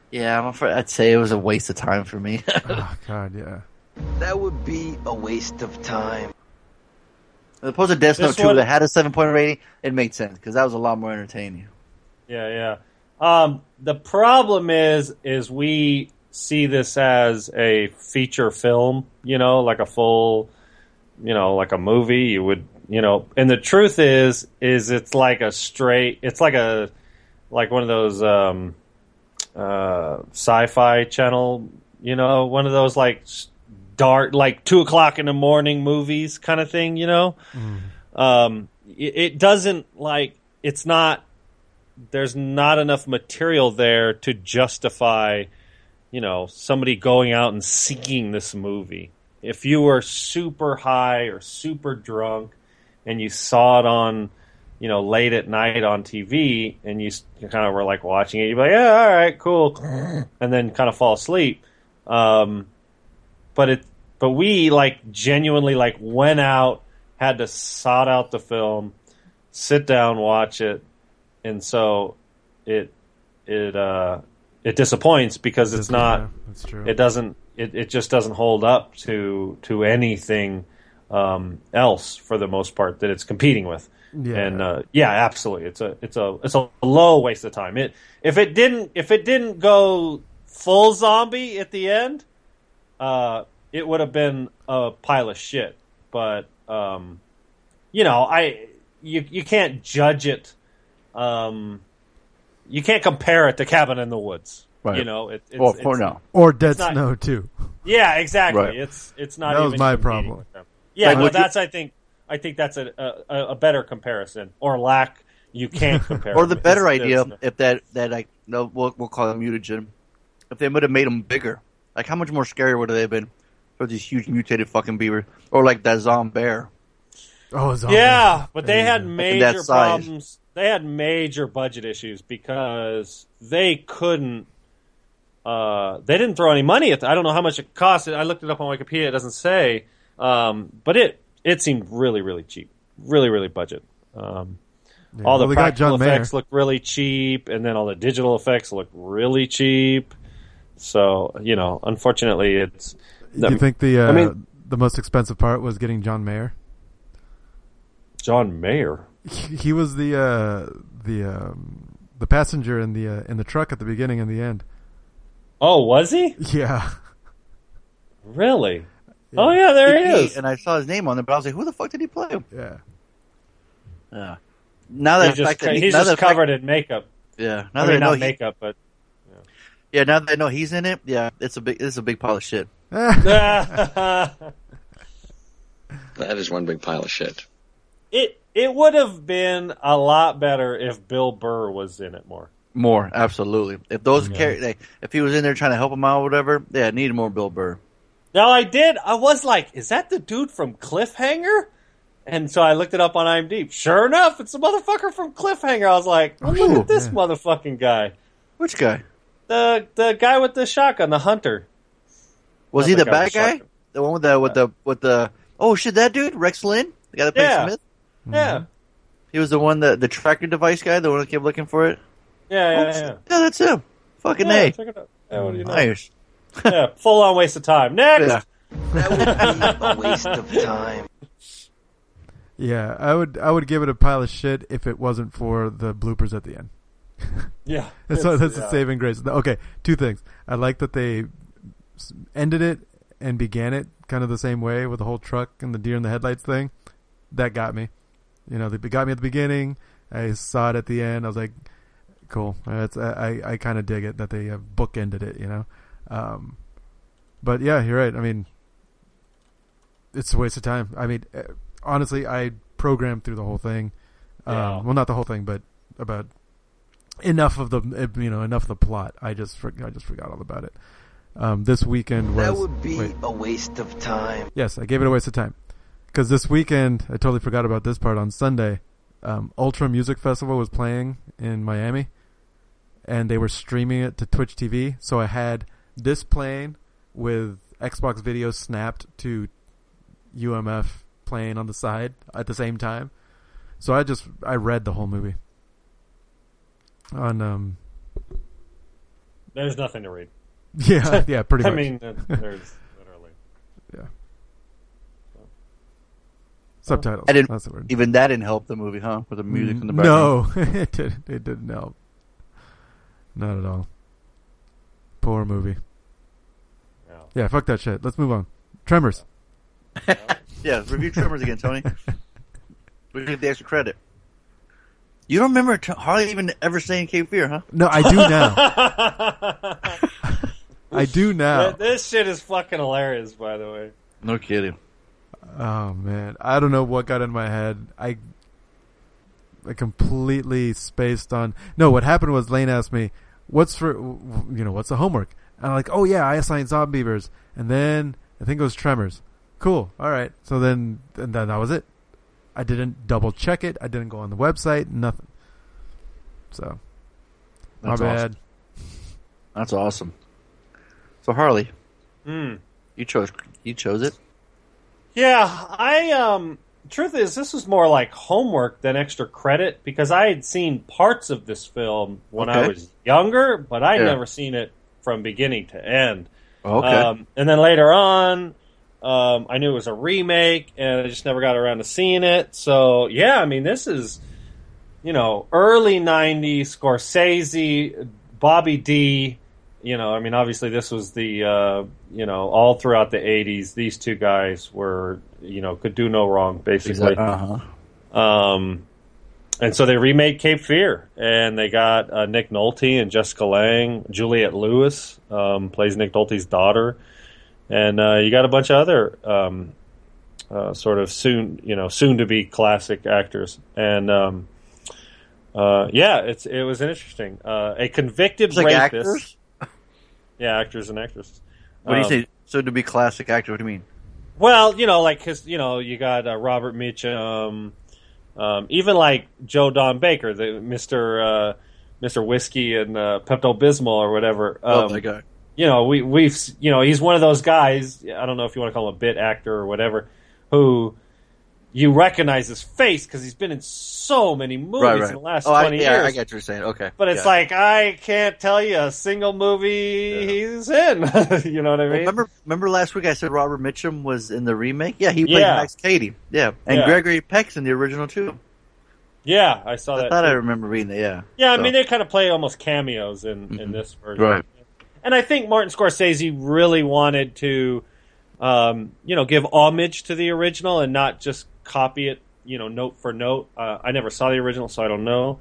yeah, I'm afraid I'd say it was a waste of time for me. (laughs) oh God, yeah. That would be a waste of time. As opposed to Dead Snow 2 one- that had a seven point rating, it made sense because that was a lot more entertaining. Yeah, yeah. Um, the problem is, is we see this as a feature film, you know, like a full, you know, like a movie. You would, you know, and the truth is, is it's like a straight, it's like a, like one of those, um, uh, sci-fi channel, you know, one of those like dark, like two o'clock in the morning movies kind of thing, you know. Um, it, it doesn't like it's not there's not enough material there to justify, you know, somebody going out and seeking this movie. If you were super high or super drunk and you saw it on, you know, late at night on TV and you, you kind of were like watching it, you'd be like, yeah, all right, cool. And then kind of fall asleep. Um, but it, but we like genuinely like went out, had to sort out the film, sit down, watch it, and so it it uh it disappoints because it's not. Yeah, that's true. It doesn't. It, it just doesn't hold up to to anything um, else for the most part that it's competing with. Yeah. And uh, yeah, absolutely, it's a it's a it's a low waste of time. It if it didn't if it didn't go full zombie at the end, uh, it would have been a pile of shit. But um, you know, I you you can't judge it. Um, you can't compare it to Cabin in the Woods. Right. You know, it, it's, Well, for it's- now. Or Dead it's not- Snow too. Yeah, exactly. Right. It's it's not. That was even my problem. Yeah, Like, no, would you- that's I think I think that's a, a a better comparison or lack. You can't (laughs) compare. Or the them. better It's- idea, it's- if that that like no, we'll, we'll call them mutagen. If they would have made them bigger, like how much more scary would they have been for these huge mutated fucking beaver, or like that zombie bear? Oh, zombie. Yeah, but they had major that problems. They had major budget issues because they couldn't. Uh, they didn't throw any money at. The, I don't know how much it cost. I looked it up on Wikipedia. It doesn't say, um, but it it seemed really really cheap, really really budget. Um, Yeah. all the Well, practical John Mayer. effects look really cheap, and then all the digital effects look really cheap. So you know, unfortunately, it's. Do you think the uh, I mean- the most expensive part was getting John Mayer? John Mayer? He, he was the uh, the um, the passenger in the uh, in the truck at the beginning and the end. Oh, was he Yeah. really? Oh yeah, there he is. And I saw his name on there, but I was like, who the fuck did he play? Yeah. Yeah. Now that He's just, fact that he- he's just that fact- covered in makeup. yeah. Now I that I know not he, makeup, but yeah, now that I know he's in it, yeah, it's a big, it's a big pile of shit. It (laughs) That is one big pile of shit. it it would have been a lot better if Bill Burr was in it more. More, absolutely. If those char- like, if he was in there trying to help him out, or whatever, yeah, it needed more Bill Burr. Now I did. I was like, is that the dude from Cliffhanger? And so I looked it up on IMDb. Sure enough, it's the motherfucker from Cliffhanger. I was like, well, look Ooh, at this yeah. motherfucking guy. Which guy The the guy with the shotgun, the hunter. Was he? the The bad with guy, shotgun. the one with the with the with the oh shit, that dude, Rex Linn, the guy that played Yeah. Smith. Yeah. Mm-hmm. He was the one that the tracker device guy, the one that kept looking for it. Yeah, Oh, yeah, shit. yeah. yeah, that's him. Fucking Yeah, a. check it out. Yeah, what do you know? Nice. yeah, (laughs) full on waste of time. Next. Yeah. That would be a waste of time. Yeah, I would I would give it a pile of shit if it wasn't for the bloopers at the end. (laughs) Yeah. That's that's It's- the yeah. saving grace. Okay, two things. I like that they s- ended it and began it kind of the same way with the whole truck and the deer in the headlights thing. That got me. You know, they got me at the beginning. I saw it at the end. I was like, cool. That's I I, kind of dig it that they have bookended it. You know, um, but yeah, you're right. I mean, it's a waste of time. I mean, uh, honestly, I programmed through the whole thing. Um, Well, not the whole thing, but about enough of the uh, you know enough of the plot. I just I just forgot all about it. Um, this weekend was That would be wait, a waste of time. yes, I gave it a waste of time because this weekend I totally forgot about this part. On Sunday, um, Ultra Music Festival was playing in Miami, and they were streaming it to Twitch TV. So I had this playing with Xbox video snapped to UMF playing on the side at the same time. So I just I read the whole movie on um There's nothing to read. (laughs) yeah (laughs) yeah pretty much. I mean, (laughs) there's literally. yeah subtitles I didn't that's the word even that didn't help the movie, huh? With the music mm, in the background. no it didn't it didn't help not at all poor movie Yeah. yeah fuck that shit let's move on Tremors Yeah, review Tremors again, Tony. We get the extra credit. You don't remember T- Harley even ever saying Cape Fear, huh? no I do now I do now This shit is fucking hilarious, by the way. No kidding. Oh man, I don't know what got in my head. I I completely spaced on. No, what happened was Lane asked me, "What's for you know what's the homework?" And I'm like, "Oh yeah, I assigned Zombeavers." And then I think it was Tremors. Cool. All right. So then and then that was it. I didn't double check it. I didn't go on the website. Nothing. So my bad. awesome. That's awesome. So Harley, Hmm. You chose you chose it. Yeah, I um truth is this was more like homework than extra credit because I had seen parts of this film when I was younger, but I'd Yeah. never seen it from beginning to end. Okay. Um, and then later on, um, I knew it was a remake, and I just never got around to seeing it. So yeah, I mean, this is you know early '90s Scorsese, Bobby D. You know, I mean, obviously this was the uh, you know all throughout the '80s. These two guys were you know could do no wrong basically. Uh huh. Um, and so they remade Cape Fear, and they got uh, Nick Nolte and Jessica Lange. Juliette Lewis um, plays Nick Nolte's daughter, and uh, you got a bunch of other um, uh, sort of soon, you know, soon to be classic actors. And um, uh, yeah, it's it was interesting. Uh, a convicted like rapist. actors. Yeah, actors and actresses. What do you Um, say? So to be classic actor, what do you mean? well, you know, like his, you know, you got uh, Robert Mitchum, um, even like Joe Don Baker, the Mister uh, Mister Whiskey and uh, Pepto Bismol or whatever. Oh, Um, my God. You know, we we've you know he's one of those guys. I don't know if you want to call him a bit actor or whatever, who you recognize his face because he's been in so many movies right, right. in the last oh, I, twenty yeah, years. I get what you're saying. Okay, But it's Yeah. like I can't tell you a single movie he's in. (laughs) you know what I mean? Well, remember, remember last week I said Robert Mitchum was in the remake? Yeah, he played Yeah. Max Cady. Yeah, and Yeah. Gregory Peck's in the original too. Yeah, I saw I that. I thought I too. remember reading that. Yeah. Yeah, I So- mean they kind of play almost cameos in in this version, Right. And I think Martin Scorsese really wanted to, um, you know, give homage to the original and not just copy it, you know, note for note. Uh, I never saw the original, so I don't know.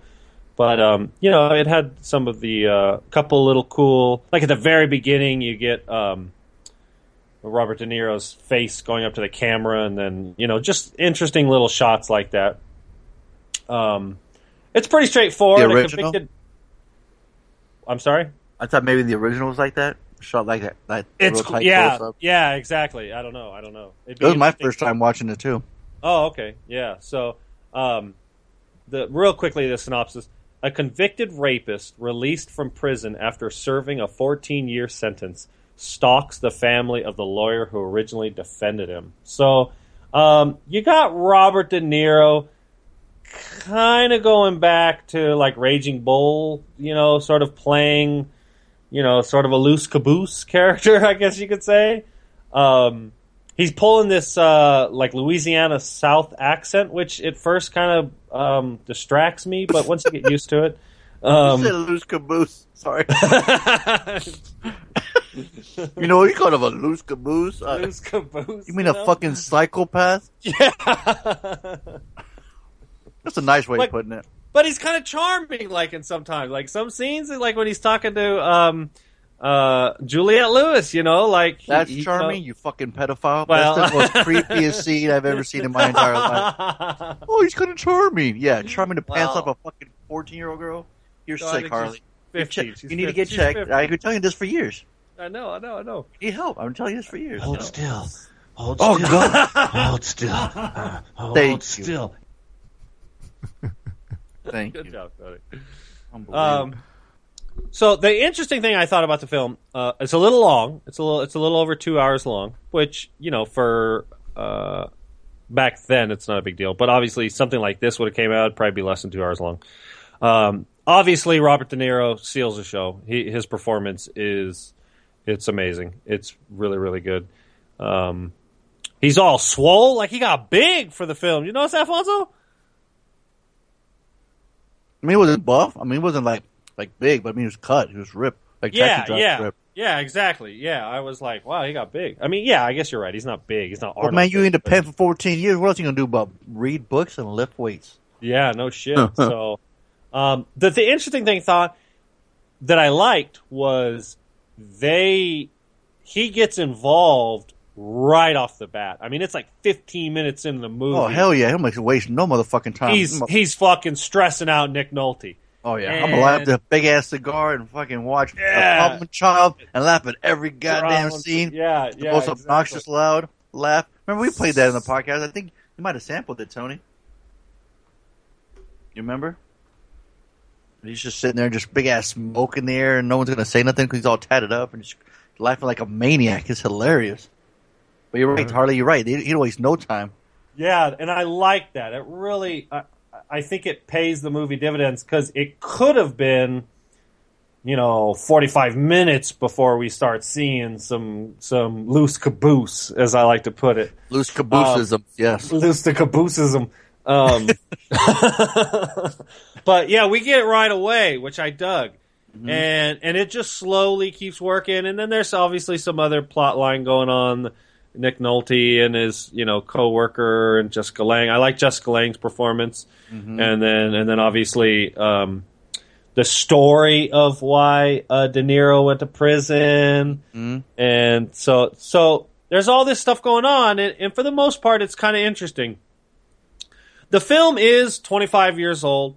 But um, you know, it had some of the uh, couple little cool, like at the very beginning, you get um, Robert De Niro's face going up to the camera, and then you know, just interesting little shots like that. Um, it's pretty straightforward. The original? convicted- I'm sorry. I thought maybe the original was like that, shot like that. that It's yeah, yeah, exactly. I don't know. I don't know. It was my first time watching it too. Oh, okay. Yeah. So, um, the real quickly the synopsis: A convicted rapist released from prison after serving a 14-year sentence stalks the family of the lawyer who originally defended him. So, um, you got Robert De Niro kind of going back to like Raging Bull, you know, sort of playing, you know, sort of a loose caboose (laughs) character, I guess you could say. Um, he's pulling this uh, like Louisiana South accent, which at first kind of um, distracts me, but once you get used to it, um, you said loose caboose. Sorry. (laughs) you know what you call it a loose caboose? Uh, loose caboose. you mean you a know? fucking psychopath? Yeah. That's a nice way Like- of putting it. but he's kind of charming, like in sometimes, like some scenes, like when he's talking to um, uh, Juliette Lewis, you know, like he- That's he- you charming, know- you fucking pedophile. Well- That's the most (laughs) creepiest scene I've ever seen in my entire life. (laughs) Oh, he's kind of charming. Yeah, charming to pants Well- off a fucking 14 year old girl. You're No, I sick, Harley. she's You're 15. check- She's you need to get She's checked. 15. I've been telling you this for years. I know, I know, I know. You need help. I've been telling you this for years. Hold still. Hold Oh, still. God. Hold still. (laughs) Uh, hold Thank you. still. Thank Good you. job, Cody. Unbelievable. Um, so the interesting thing I thought about the film, uh, it's a little long. It's a little, it's a little over two hours long, which you know for uh, back then it's not a big deal. But obviously something like this would have came out it'd probably be less than two hours long. Um, obviously Robert De Niro seals the show. He, his performance is it's amazing. It's really really good. Um, he's all swole, like he got big for the film. You notice Alfonso? I mean, he wasn't buff. I mean, he wasn't like like big, but I mean, he was cut. He was ripped. Like yeah, yeah, ripped. yeah, exactly. Yeah, I was like, wow, he got big. I mean, yeah, I guess you're right. He's not big. He's not Well, Arnold. man, you big, in the but- pen for 14 years. What else you gonna do but read books and lift weights? Yeah, no shit. (laughs) so, um, the the interesting thing thought that I liked was they he gets involved right off the bat. I mean, it's like 15 minutes in the movie. Oh hell yeah! He'll make waste no motherfucking time. He's he's fucking stressing out Nick Nolte. Oh yeah, I'm gonna light up the big ass cigar and fucking watch Yeah. a problem child and laugh at every goddamn scene. Yeah, the yeah. most exactly. obnoxious loud laugh. Remember we played that in the podcast. I think you might have sampled it, Tony. You remember? He's just sitting there, just big ass smoke in the air, and no one's gonna say nothing because he's all tatted up and just laughing like a maniac. It's hilarious. But you're right, Harley. You're right. He, he wastes no time. Yeah, and I like that. It really, I, I think it pays the movie dividends because it could have been, you know, forty five minutes before we start seeing some some loose caboose, as I like to put it. Loose cabooseism, yes. Loose the cabooseism. Um, (laughs) but yeah, we get it right away, which I dug. And and it just slowly keeps working, and then there's obviously some other plot line going on. Nick Nolte and his you know coworker and Jessica Lange. I like Jessica Lange's performance, Mhm. and then and then obviously um, the story of why uh, De Niro went to prison, Mhm. and so so there's all this stuff going on, and, and for the most part, it's kind of interesting. The film is 25 years old,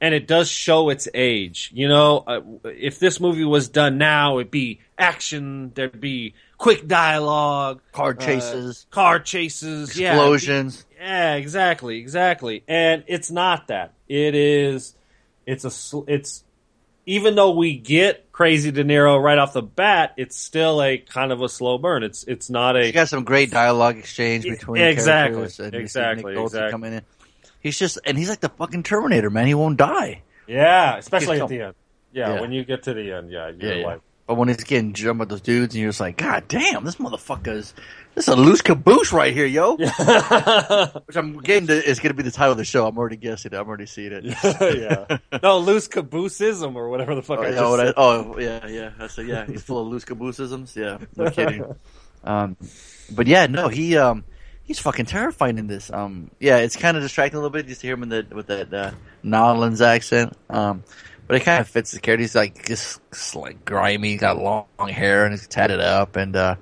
and it does show its age. You know, uh, if this movie was done now, it'd be action. There'd be quick dialogue, Car uh, chases. car chases, yeah, Explosions. yeah, exactly, exactly. And it's not that. It is. It's a. sl- It's even though we get crazy De Niro right off the bat, it's still a kind of a slow burn. It's it's not a. He's got some great dialogue exchange between Exactly. And exactly, exactly. coming in. He's just, and he's like the fucking Terminator, man. He won't die. Yeah, especially at the end. Yeah, Yeah. when you get to the end, yeah, you're Yeah, yeah. like, But when he's getting jumped by those dudes, and you're just like, God damn, this motherfucker's this is a loose caboose right here, yo. (laughs) Which I'm getting to is going to be the title of the show. I'm already guessing it. I'm already seeing it. (laughs) yeah. No, loose cabooseism or whatever the fuck Oh, I yeah, just I- oh, yeah, yeah. I said, yeah, he's full of loose cabooseisms. Yeah, no kidding. (laughs) um, but yeah, no, he um, he's fucking terrifying in this. Um, yeah, it's kind of distracting a little bit just to hear him in the with that uh, Nolans accent. Um, but it kind of fits the character. He's like just, just like grimy, got long hair and he's tatted up, and uh,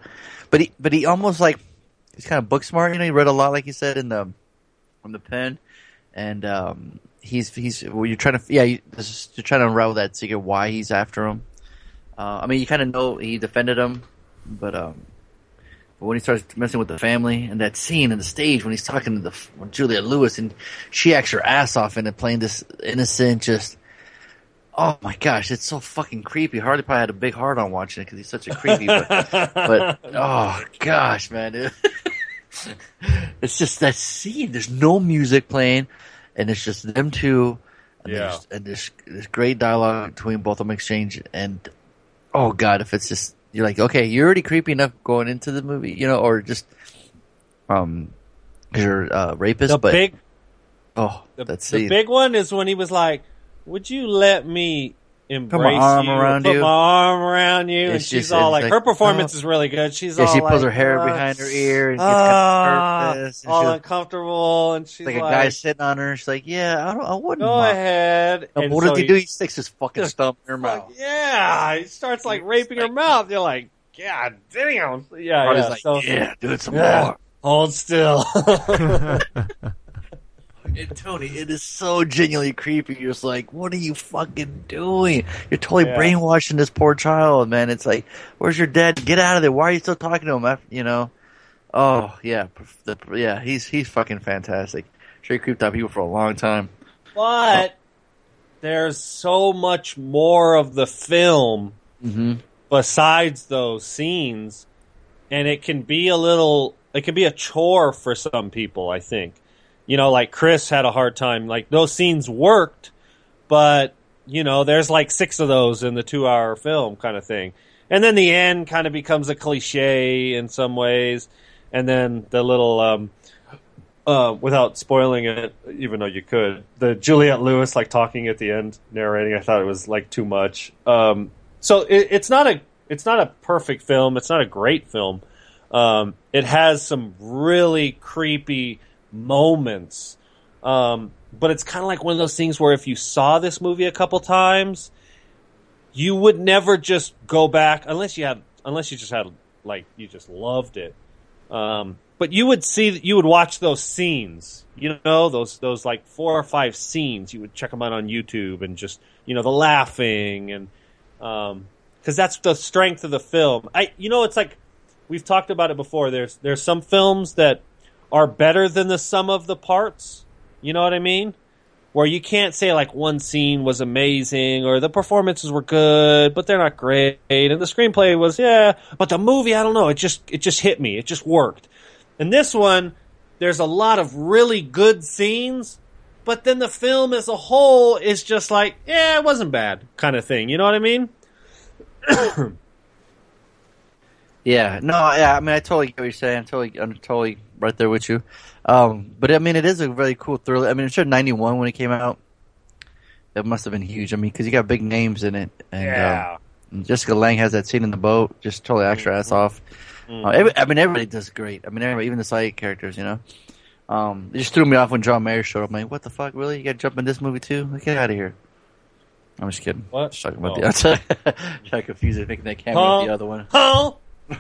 but he but he almost like he's kind of book smart. You know, he read a lot, like you said in the on the pen, and um, he's he's well, you're trying to yeah you, you're trying to unravel that secret why he's after him. Uh, I mean, you kind of know he defended him, but um, but when he starts messing with the family and that scene in the stage when he's talking to the Julia Lewis and she acts her ass off and playing this innocent just. Oh my gosh, it's so fucking creepy. Harley probably had a big heart on watching it because he's such a creepy. But, but oh gosh, man, (laughs) it's just that scene. There's no music playing, and it's just them two. And Yeah. there's, and there's there's great dialogue between both of them exchange. And oh god, if it's just you're like, okay, you're already creepy enough going into the movie, you know, or just um, you're a rapist. The but big oh, The, that's the big one is when he was like, "Would you let me embrace arm you, around put you?" my arm around you?" and It's she's just- all it's like, like, her performance oh. is really good. She's yeah, all she like, pulls her hair uh, behind her ear and gets ah, kind of nervous. And all she's uncomfortable, and she's like like, a guy sitting on her. She's like, "Yeah, I, don't, I wouldn't." "Go mind." ahead." No, And what so does he do? He sticks his fucking stump in her mouth. Yeah, he starts like raping her mouth. You're like, God damn. Yeah, Harley's yeah. like, so, "Yeah, do it some Yeah. more." Hold still. (laughs) (laughs) (laughs) And Tony, it is so genuinely creepy. You're just like, what are you fucking doing? You're totally Yeah. brainwashing this poor child, man. It's like, where's your dad? Get out of there. Why are you still talking to him? After, you know? Oh yeah, the, yeah. He's he's fucking fantastic. Sure, he creeped out people for a long time. But there's so much more of the film Mm-hmm. besides those scenes, and it can be a little. It can be a chore for some people. I think, you know, like Chris had a hard time. Like those scenes worked, but you know, there's like six of those in the two-hour film, kind of thing. And then the end kind of becomes a cliche in some ways, and then the little. um uh, without spoiling it, even though you could, the Juliette Lewis like talking at the end, narrating, I thought it was like too much. Um, so it, it's not a it's not a perfect film. It's not a great film. Um, it has some really creepy moments, um, but it's kind of like one of those things where if you saw this movie a couple times, you would never just go back unless you had unless you just had like you just loved it. Um, but you would see you would watch those scenes, you know, those those like four or five scenes. You would check them out on YouTube and just you know the laughing and um because that's the strength of the film. I you know it's like we've talked about it before. There's there's some films that are better than the sum of the parts. You know what I mean? where you can't say like one scene was amazing or the performances were good, but they're not great, and the screenplay was yeah, but the movie I don't know, it just it just hit me, it just worked. And this one, there's a lot of really good scenes, but then the film as a whole is just like yeah, it wasn't bad kind of thing. You know what I mean? (coughs) Yeah, no, yeah. I mean, I totally get what you're saying. I'm totally, I'm totally right there with you. Um, but I mean, it is a really cool thriller. I mean, it's sure '91 when it came out. It must have been huge. I mean, because you got big names in it, and, Yeah. um, Jessica Lange has that scene in the boat, just totally acts her Mm-hmm. ass off. Uh, every, I mean, everybody does great. I mean, everybody, even the side characters, you know. Um, it just threw me off when John Mayer showed up. I'm like, what the fuck, really? You got to jump in this movie too? Like, Get out of here. I'm just kidding. What? Just talking about Oh. the outside. (laughs) trying to confuse it, making that cameo with the other one. Huh?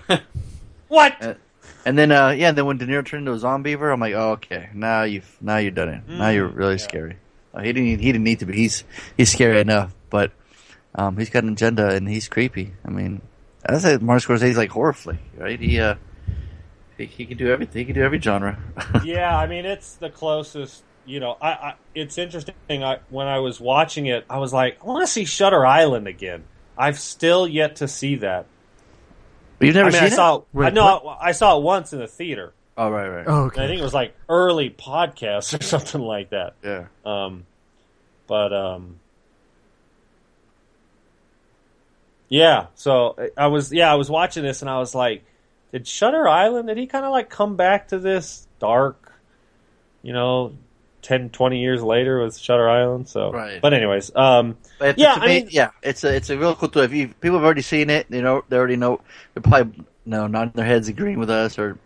(laughs) what? Uh, and then, uh, yeah, then when De Niro turned into a zombie I'm like, oh, okay, now you've now you've done it. Now you're really scary. Uh, he didn't he didn't need to be. He's he's scary enough, but um, he's got an agenda and he's creepy. I mean, I said Martin Scorsese's like horror flick, right? He uh, he, he can do everything. He can do every genre. (laughs) yeah, I mean it's the closest. You know, I, I it's interesting. I when I was watching it, I was like, I want to see Shutter Island again. I've still yet to see that. You've never I mean, seen I saw. it? I know. I, I saw it once in the theater. Oh right, right. Oh, And I think it was like early podcast (laughs) or something like that. Yeah. Um, but um, yeah. So I was yeah I was watching this and I was like, did Shutter Island? Did he kind of like come back to this dark, you know, 10, 20 years later with Shutter Island? So Right. But anyways, um, But yeah. to I mean, yeah, it's a it's a real cool tool. If you, people have already seen it, you know they already know. They're probably no nodding their heads, agreeing with us, or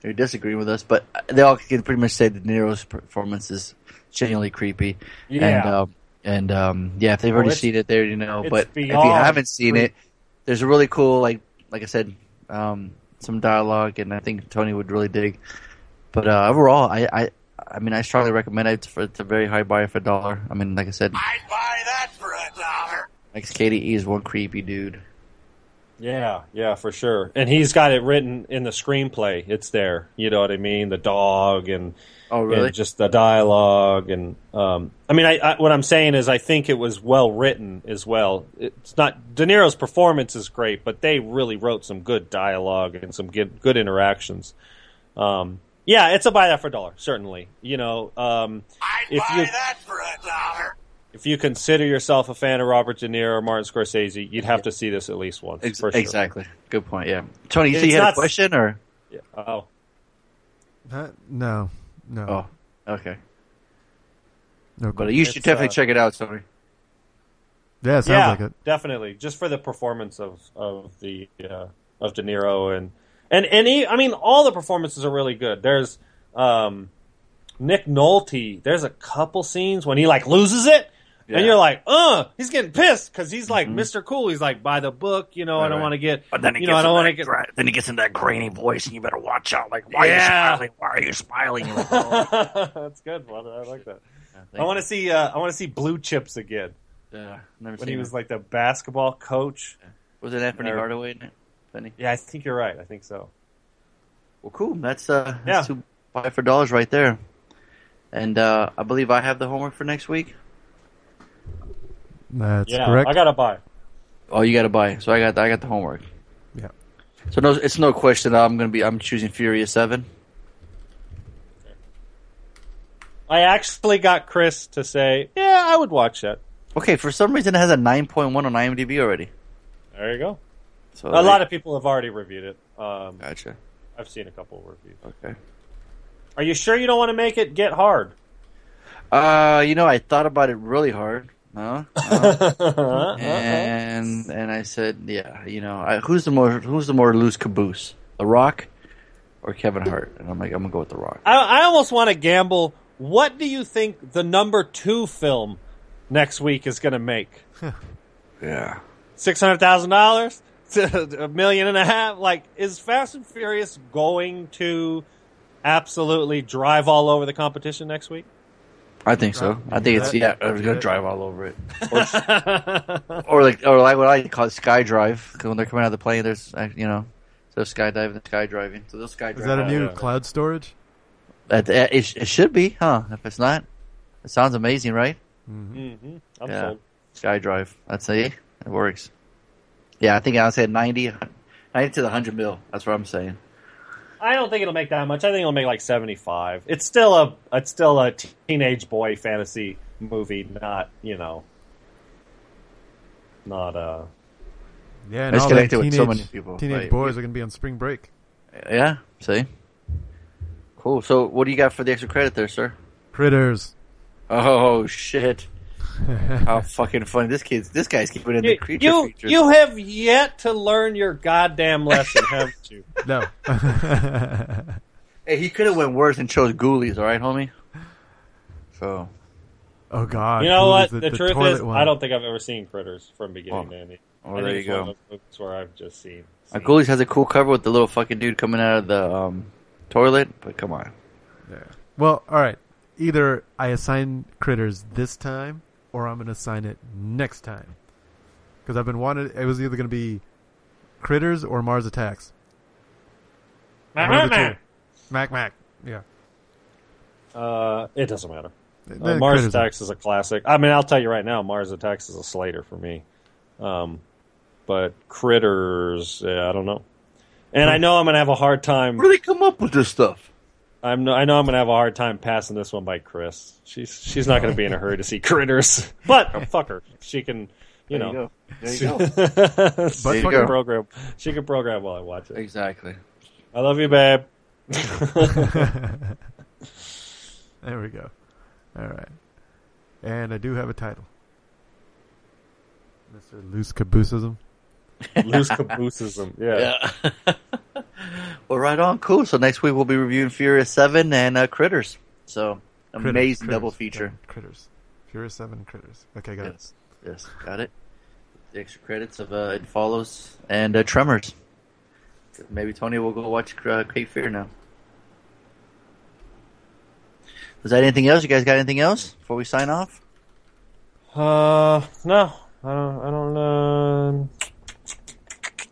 they're disagreeing with us. But they all can pretty much say that Nero's performance is genuinely creepy. Yeah. And um, and um, yeah, if they've already it's- seen it, they already know. But if you haven't seen creep. it, there's a really cool like like I said, um, some dialogue, and I think Tony would really dig. But uh, overall, I, I I mean, I strongly recommend it. It's, for, it's a very high buy for a dollar. I mean, like I said, I'd buy that for a dollar. like Cady is one creepy dude. Yeah, yeah, for sure. And he's got it written in the screenplay. It's there. You know what I mean? The dog and Oh, really? and just the dialogue and um, I mean, I, I what I'm saying is I think it was well written as well. It's not De Niro's performance is great, but they really wrote some good dialogue and some good good interactions. Um, yeah, it's a buy that for a dollar, certainly. You know, um, I'd if buy you that for a dollar. if you consider yourself a fan of Robert De Niro or Martin Scorsese, you'd have to see this at least once. Ex- for sure. Exactly. Good point. Yeah. Tony, you It's see you had not- a question or? Yeah. Oh. Huh? No, no, Oh, okay. no. But you should It's, definitely uh, check it out, Tony. yeah, it sounds yeah, like it. definitely. Just for the performance of of the uh, of De Niro and and and he, I mean, all the performances are really good. There's um, Nick Nolte. There's a couple scenes when he like loses it. Yeah. And you're like, uh, he's getting pissed because he's like Mr. Cool. He's like, by the book, you know. I don't right. want to get, But then he you gets know, I don't want to that get. gra- then he gets into that grainy voice, and you better watch out. Like, why Yeah. are you smiling? Why are you smiling? Like, oh. (laughs) That's good, brother. I like that. thank I want to see. Uh, I want to see Blue Chips again Yeah, never when seen he it. was like the basketball coach. Was it Anthony or- Hardaway in it? Penny? Yeah, I think you're right. I think so. Well, cool. That's uh, Yeah. that's two five for dollars right there. And uh, I believe I have the homework for next week. That's yeah, correct. I gotta buy. Oh, you got to buy. So I got I got the homework. Yeah. So no, it's no question. that I'm gonna be. I'm choosing Furious Seven. I actually got Chris to say, "Yeah, I would watch that." Okay, for some reason it has a 9.1 on IMDb already. There you go. So a lot of people have already reviewed it. Um, Gotcha. I've seen a couple of reviews. Okay. Are you sure you don't want to make it get hard? Uh, you know, I thought about it really hard. Huh? Uh, Uh-uh. and and I said, yeah, you know, I, who's the more who's the more loose caboose, The Rock or Kevin Hart? And I'm like, I'm gonna go with The Rock. I, I almost want to gamble. What do you think the number two film next week is going to make? Yeah. Six hundred thousand dollars, a million and a half. Like, is Fast and Furious going to absolutely drive all over the competition next week? I think so. I think it's yeah. It's gonna drive all over it, (laughs) or, or like or like what I call it, skydrive. 'cause when they're coming out of the plane, there's uh, you know, so skydiving, and skydriving. So they'll skydrive. Is that a new yeah. cloud storage? That- that- it, it should be, huh? If it's not, It sounds amazing, right? Mm-hmm. I'm yeah. sold. SkyDrive. That's a. It works. Yeah, I think I said 90, 90 to the 100 mil. That's what I'm saying. I don't think it'll make that much. I think it'll make like seventy five. It's still a it's still a teenage boy fantasy movie, not you know, not uh. Yeah, I and just all the connected with teenage, so many people. Teenage Like, boys are going to be on spring break. Yeah, see? Cool. So, what do you got for the extra credit there, sir? Critters. Oh, shit. (laughs) How fucking funny. This kid's, this guy's keeping in the You creature you, features. you have yet to learn your goddamn lesson, (laughs) haven't you? No. Hey, he could have went worse and chose Ghoulies, alright, homie? So, oh God. You know Who what? is it? The, truth is, one. I don't think I've ever seen Critters from beginning Oh. to end. Oh, I there you go. of those where I've just seen. uh, Ghoulies has a cool cover with the little fucking dude coming out of the um, toilet, but come on. Yeah. Well, all right. Either I assign critters this time, or I'm going to sign it next time. Because I've been wanted. It was either going to be critters or Mars Attacks. One of the. Mac Mac. Yeah. Uh, it doesn't matter. Uh, Mars Critters- Attacks is a classic. I mean, I'll tell you right now, Mars Attacks is a Slater for me. Um, but Critters, yeah, I don't know. And I know I'm gonna have a hard time. Where do they come up with this stuff? I'm no, I know I'm gonna have a hard time passing this one by Chris. She's she's not gonna be in a hurry to see Critters, but (laughs) oh, fuck her. She can, you There you go. There you go. (laughs) she There you can go. program. She can program while I watch it. Exactly. I love you, babe. (laughs) There we go. All right. And I do have a title. Mr. Loose Caboosism. Loose caboosism. Yeah. Yeah. Well, right on. Cool. So next week we'll be reviewing Furious 7 and uh, Critters. So, Critters, amazing Critters, double feature. yeah, Critters. Furious 7 Critters. Okay, got it. Yes. Yes. Got it. The extra credits of uh, It Follows and uh, Tremors. Maybe Tony will go watch uh, Cape Fear now. Was that anything else? You guys got anything else before we sign off? Uh, no, I don't. I don't. Uh,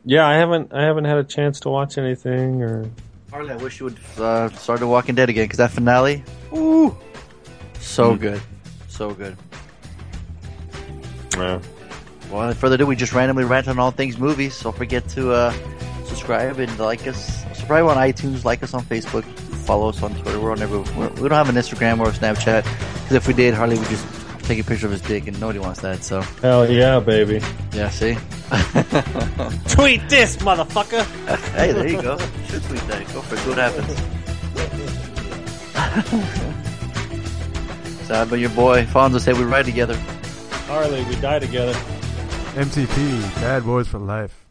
yeah, I haven't. I haven't had a chance to watch anything. Or Harley, I wish you would uh, start The Walking Dead again because that finale, ooh, so Hmm. good, so good. yeah. Well, without further ado, we just randomly rant on all things movies. So don't forget to uh, subscribe and like us. Subscribe on iTunes, like us on Facebook, follow us on Twitter. We're on every. We don't have an Instagram or a Snapchat because if we did, Harley would just take a picture of his dick, and nobody wants that. So hell yeah, baby. yeah, see. (laughs) (laughs) Tweet this, motherfucker. hey, there you go. Should tweet that. Go for it. See what happens. (laughs) so, but your boy Fonzo said we ride together. Harley, we die together. MTP, Bad Boys for Life.